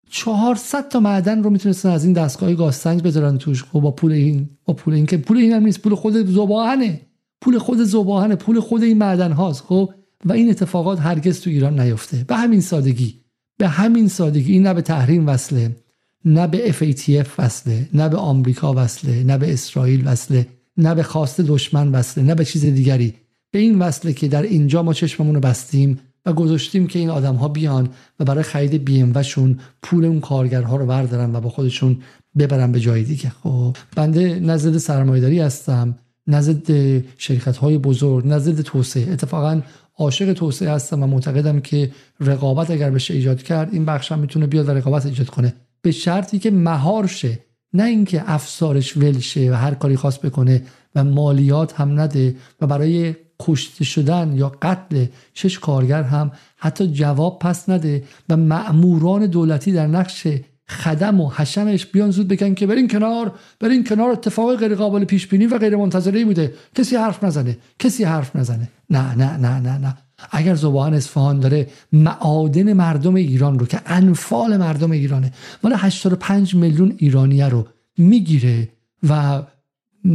400 تا معدن رو می‌تونستن از این دستگاه گاز سنج بذارن توش خب؟ با پول این با پول این که پول این هم نیست پول خود زباهنه پول خود زباهنه پول خود این معدن هاست خب؟ و این اتفاقات هرگز تو ایران نیفته. به همین سادگی به همین سادگی این نه به تحریم وصله نه به FATF وصله نه به آمریکا وصله نه به اسرائیل وصله نه به خواست دشمن وصله نه به چیز دیگری. به این وصله که در اینجا ما چشممون رو بستیم و گذاشتیم که این آدم ها بیان و برای خرید بی ام وشون پول اون کارگرها رو بردارن و با خودشون ببرن به جای دیگه. خب بنده نزد سرمایه‌داری هستم. نزد شرکت های بزرگ نزد توسعه. اتفاقا عاشق توسعه هستم و معتقدم که رقابت اگر بشه ایجاد کرد این بخش هم می‌تونه بیاد و رقابت ایجاد کنه. به شرطی که مهار شه. نه اینکه افسارش ولشه و هر کاری خواست بکنه و مالیات هم نده و برای کشته شدن یا قتل شش کارگر هم حتی جواب پس نده و مأموران دولتی در نقش خدم و حشمش بیان زود بگن که برین کنار برین کنار اتفاق غیر قابل پیش بینی و غیر منتظره بوده. کسی حرف نزنه کسی حرف نزنه. نه نه نه نه نه. اگر زبان اصفهان داره معادن مردم ایران رو که انفال مردم ایرانه مال 85 میلیون ایرانیه رو می‌گیره و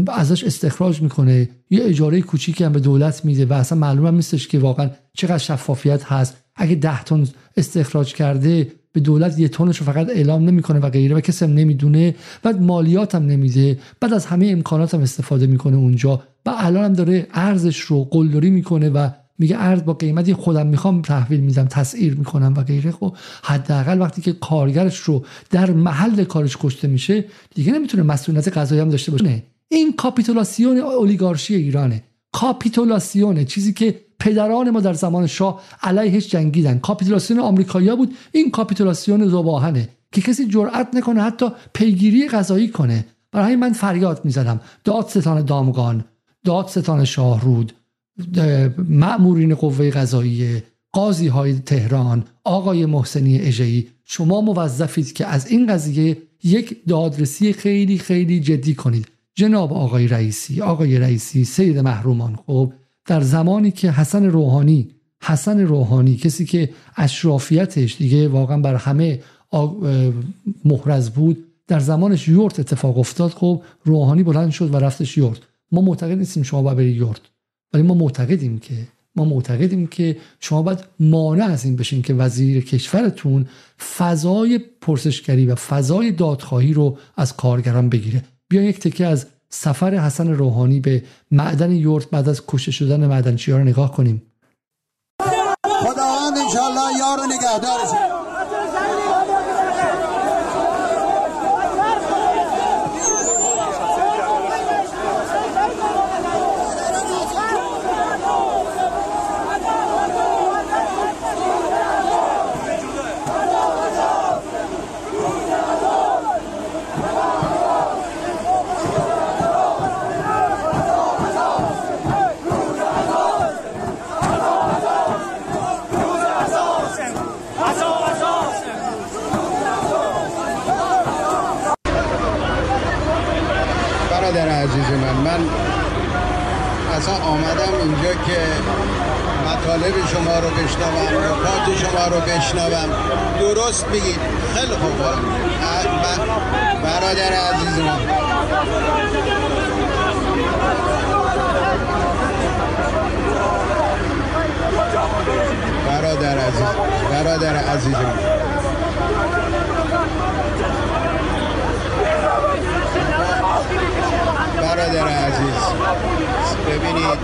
ازش استخراج می‌کنه یه اجاره کوچیکی هم به دولت میده و اصلا معلوم نیستش که واقعا چقدر شفافیت هست. اگه ده تن استخراج کرده به دولت یه تونش فقط اعلام نمی‌کنه و غیره و کسی هم نمی‌دونه. بعد مالیات هم نمیده. بعد از همه امکانات هم استفاده می‌کنه اونجا. و الان هم داره ارزش رو قلدری می‌کنه و میگه ارز با قیمتی خودم می‌خوام تحویل میدم تسعیر می‌کنم و غیره. خب حداقل وقتی که کارگرش رو در محل کارش کشته میشه دیگه نمی‌تونه مسئولیت قضایی هم داشته باشه. این کاپیتولاسیون اولیگارشی ایرانه. کاپیتولاسیونه چیزی که پدران ما در زمان شاه علیهش جنگیدن. کاپیتولاسیون آمریکایی‌ها بود. این کاپیتولاسیون زباهنه که کسی جرأت نکنه حتی پیگیری غذایی کنه. برای من فریاد می‌زدم دادستان دامگان دادستان شاهرود مأمورین قوه قضاییه قاضی های تهران آقای محسنی اژه‌ای. شما موظفید که از این قضیه یک دادرسی خیلی خیلی جدی کنید. جناب آقای رئیسی آقای رئیسی سید محرومان. خب در زمانی که حسن روحانی حسن روحانی کسی که اشرافیتش دیگه واقعا بر همه محرز بود در زمانش یورت اتفاق افتاد خب روحانی بلند شد و رفتش یورت. ما معتقد نیستیم شما باید برید یورت ولی ما معتقدیم که ما معتقدیم که شما باید مانع از این بشین که وزیر کشورتون فضای پرسشگری و فضای دادخواهی رو از کارگران بگیره. بیا یک تکه از سفر حسن روحانی به معدن یورت بعد از کشته شدن معدنچی ها رو نگاه کنیم. خداوند انشالله یار و نگهدارش مطالب شما رو بشنوم نکات شما رو بشنوم. درست بگید. خیلی خوب برادر عزیز ما. برادر عزیز. برادر عزیز برادر عزیز ببینید.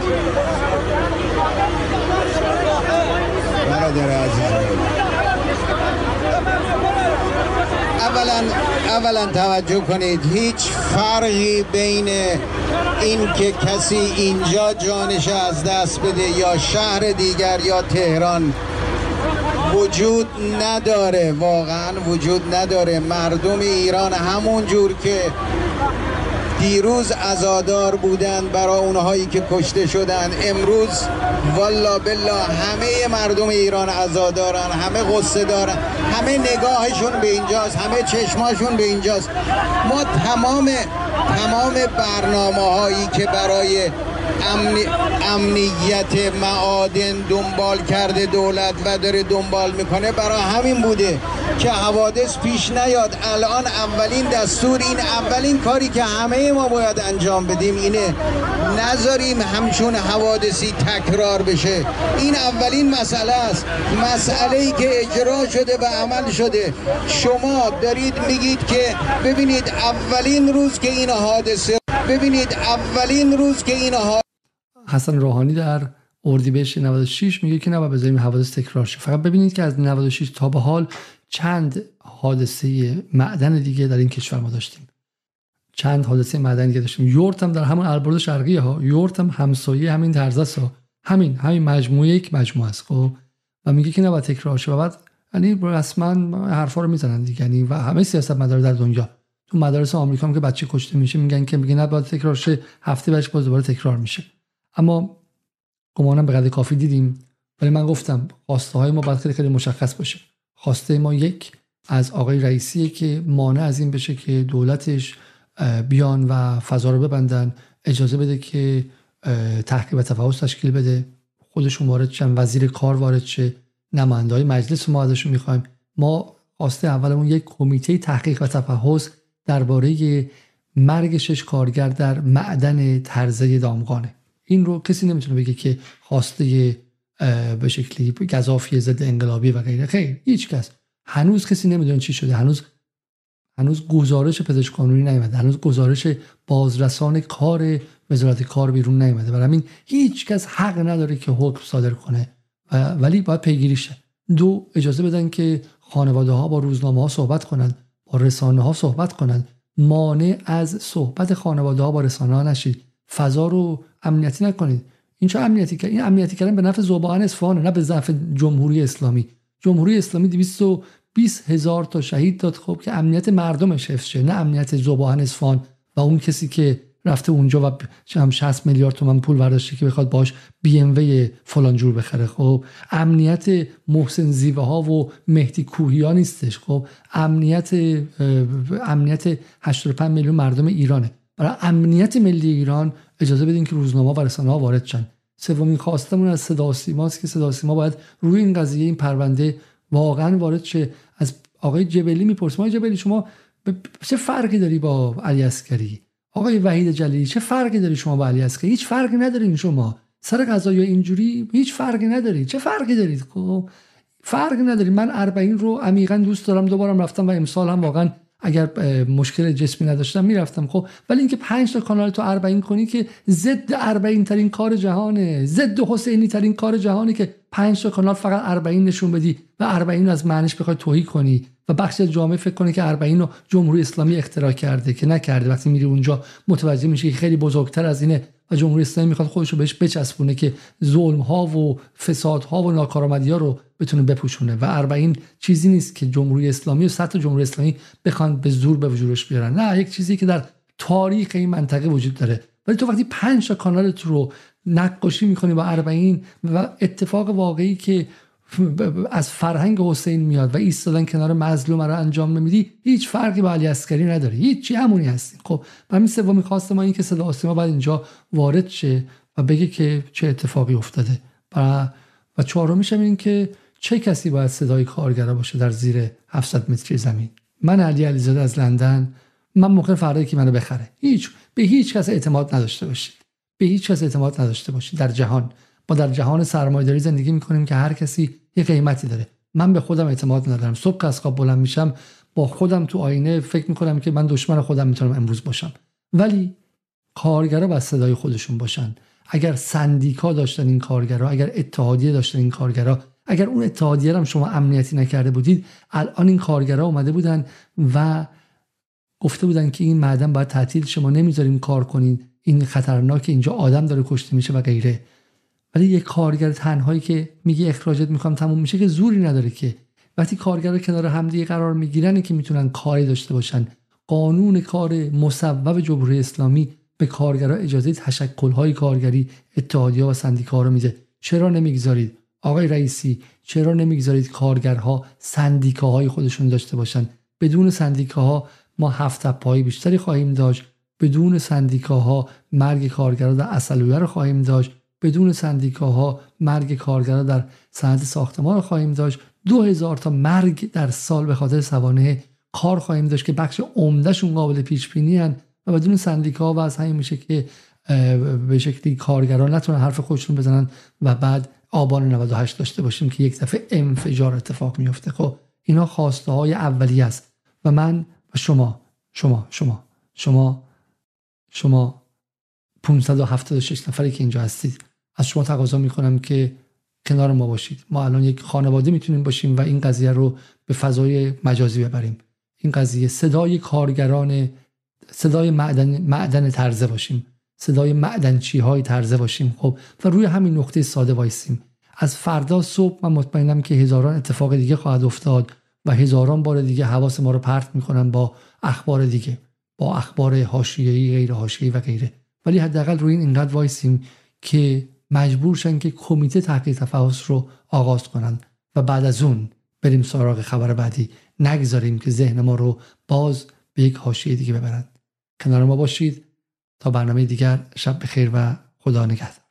برادر عزیز. اولا اولا توجه کنید هیچ فرقی بین این که کسی اینجا جانش از دست بده یا شهر دیگر یا تهران وجود نداره. واقعا وجود نداره. مردم ایران همون جور که دیروز ازادار بودن برای اونهایی که کشته شدن امروز والا بالله همه مردم ایران ازادارن همه غصه دارن همه نگاهشون به اینجاست همه چشماشون به اینجاست. ما تمام تمام برنامه هایی که برای امنیت معادن دنبال کرده دولت و داره دنبال می‌کنه. برای همین بوده که حوادث پیش نیاد. الان اولین دستور این اولین کاری که همه ما باید انجام بدیم اینه نذاریم همچون حوادثی تکرار بشه. این اولین مسئله است. مسئله ای که اجرا شده و عمل شده. شما دارید میگید که ببینید اولین روز که این حادثه ببینید اولین روز که این حادثه حسن روحانی در اردیبهشت 96 میگه که نباید بذاریم حوادث تکرار شه. فقط ببینید که از 96 تا به حال چند حادثه معدن دیگه در این کشور ما داشتیم. چند حادثه معدن دیگه داشتیم. یورت هم در همون البرز شرقی ها یورت هم همسایه همین درزاس ها. همین همین مجموعه یک مجموعه است. خب؟ و میگه که نباید تکرار شه. بعد یعنی رسما حرفا رو می‌زنن دیگه. یعنی و همه سیاست مدار در دنیا. تو مدارس آمریکا هم که بچه کشته میشه میگن که میگه نباید تکرار شه. هفته بعدش باز دوباره تکرار میشه. اما گمانم به قدر کافی دیدیم. ولی من گفتم خواسته های ما باید خیلی خیلی مشخص باشه. خواسته ما یک از آقای رئیسیه که مانع از این بشه که دولتش بیان و فضا رو ببندن اجازه بده که تحقیق و تفحص تشکیل بده. خودشون وارد شن وزیر کار وارد شه. نماینده های مجلس ما ازشون می‌خوایم. ما خواسته اولمون یک کمیته تحقیق و تفحص درباره مرگ شش کارگر در معدن ترزه دامغانه. این رو کسی نمی‌تونه بگه که خواسته به شکلی گذافی ضد انقلابی و غیره. خیر هیچ کس. هنوز کسی نمی‌دونه چی شده. هنوز هنوز گزارش پزشک قانونی نیومده. هنوز گزارش بازرسان کار وزارت کار بیرون نیومده. برای همین هیچ کس حق نداره که حکم صادر کنه. ولی باید پیگیری شه. دو اجازه بدن که خانواده ها با روزنامه ها صحبت کنند با رسانه ها صحبت کنند. مانع از صحبت خانواده ها با رسانه ها نشید. فضا رو امنیتی نکنید. این چه امنیتی که این امنیتی کردن به نفع زوبان اصفهان نه به ضعف جمهوری اسلامی. جمهوری اسلامی 220 هزار تا شهید داد خب که امنیت مردمش حفظ شه نه امنیت زوبان اصفهان و اون کسی که رفته اونجا و هم 60 میلیارد تومان پول برداشته که بخواد باش بی ام وی فلان جور بخره خب. امنیت محسن زیوه ها و مهدی کوهی ها نیستش خب. امنیت امنیت 85 میلیون مردم ایرانه. برای امنیت ملی ایران اجازه بدین که روزنامه و رسانه وارد شن. سومین خواستمون از صدا سیماست که صدا سیما باید روی این قضیه این پرونده واقعا وارد شه. از آقای جبلی می‌پرسیم. آقای جبلی شما چه فرقی داری با علی عسکری آقای وحید جلیلی چه فرقی داری شما با علی عسکری هیچ فرقی ندارین شما. سر قضایای اینجوری هیچ فرقی نداری. چه فرقی دارید خب فرقی نداری. من اربعین رو عمیقا دوست دارم. دوبارم رفتم و امسال هم واقعا اگر مشکل جسمی نداشتم می‌رفتم. خب ولی اینکه پنج تا کانال تو اربعین کنی که ضد اربعین ترین کار جهانه. ضد حسینی ترین کار جهانی که پنج تا کانال فقط اربعین نشون بدی و اربعین از معنیش بخوای توهی کنی و بخش جامعه فکر کنه که اربعین رو جمهوری اسلامی اختراع کرده که نکرده. وقتی میری اونجا متوجه میشه که خیلی بزرگتر از اینه. و جمهوری اسلامی می‌خواد خودش رو بهش بچسبونه که ظلم ها و فساد ها و ناکارآمدی ها رو بتونه بپوشونه. و اربعین چیزی نیست که جمهوری اسلامی و سطح جمهوری اسلامی بخوان به زور به وجودش بیارن. نه یک چیزی که در تاریخ این منطقه وجود داره. ولی تو وقتی پنج تا تو رو نقاشی می‌کنی با اربعین و اتفاق واقعی که از فرهنگ حسین میاد و ایستادن کنار مظلوم رو انجام نمیدی هیچ فرقی با علی عسکری نداره. هیچ همونی هستی. خب همین سومی خواست ما این که صدا آسیما بعد اینجا وارد شه و بگه که چه اتفاقی افتاده. و و چهارمیش این که چه کسی باید صدای کارگرا باشه در زیر 700 متری زمین؟ من علی علیزاده از لندن. من موقع فردایی که منو بخره. هیچ به هیچ کس اعتماد نداشته باشید. به هیچ کس اعتماد نداشته باشید. در جهان. ما در جهان سرمایه‌داری زندگی می‌کنیم که هر کسی یه قیمتی داره. من به خودم اعتماد ندارم. صبح که از خواب بلند میشم با خودم تو آینه فکر می‌کنم که من دشمن خودم می‌تونم امروز باشم. ولی کارگرا با صدای خودشون باشن. اگر سندیکا داشتن این کارگرا اگر اتحادیه داشتن این کارگرا اگر اون اتحادیه هم شما امنیتی نکرده بودید الان این کارگرها اومده بودن و گفته بودن که این معدن باید تعطیل شما نمی‌ذاریم کار کنین. این خطرناک اینجا آدم داره کشته میشه و غیره. ولی یک کارگر تنهایی که میگه اخراجت می‌خوام تموم میشه که زوری نداره که. وقتی کارگرها کنار همدیگه قرار می‌گیرن که می‌تونن کاری داشته باشن. قانون کار مصوب جمهوری اسلامی به کارگرها اجازه تشکل‌های کارگری اتحادیه و سندیکاها رو میده. چرا نمی‌گذارید آقای رئیسی؟ چرا نمی‌گذارید کارگرها سندیکاهای خودشون داشته باشن؟ بدون سندیکاها ما هفت پای بیشتری خواهیم داشت. بدون سندیکاها مرگ کارگرها در اصلویه رو خواهیم داشت. بدون سندیکاها مرگ کارگرها در صنعت ساختمان رو خواهیم داشت. دو هزار تا مرگ در سال به خاطر سوانه کار خواهیم داشت که بخش عمدهشون قابل پیش بینی و بدون سندیکا و از همین میشه که به شکلی کارگران نتونن حرف خودشون بزنن و بعد آبان 98 داشته باشیم که یک دفعه انفجار اتفاق میفته خب اینا خواسته های اولیه است و من و شما شما شما شما شما 576 نفری که اینجا هستید. از شما تقاضا می‌کنم که کنار ما باشید. ما الان یک خانواده می‌تونیم باشیم و این قضیه رو به فضای مجازی ببریم. این قضیه صدای کارگران صدای معدن, معدن ترزه باشیم. صدای معدنچی های ترزه باشیم. خب و روی همین نقطه ساده وایسیم. از فردا صبح من مطمئنم که هزاران اتفاق دیگه خواهد افتاد و هزاران بار دیگه حواس ما رو پرت می‌کنن با اخبار دیگه با اخبار حاشیه‌ای غیر حاشیه‌ای و غیره. ولی حداقل روی این اینقدر وایسیم که مجبور شن که کمیته تحقیق تفحص رو آغاز کنن و بعد از اون بریم سراغ خبر بعدی. نگذاریم که ذهن ما رو باز به یک حاشیه دیگه ببرند کنار ما باشید. تا برنامه دیگر شب بخیر و خدا نگهدار.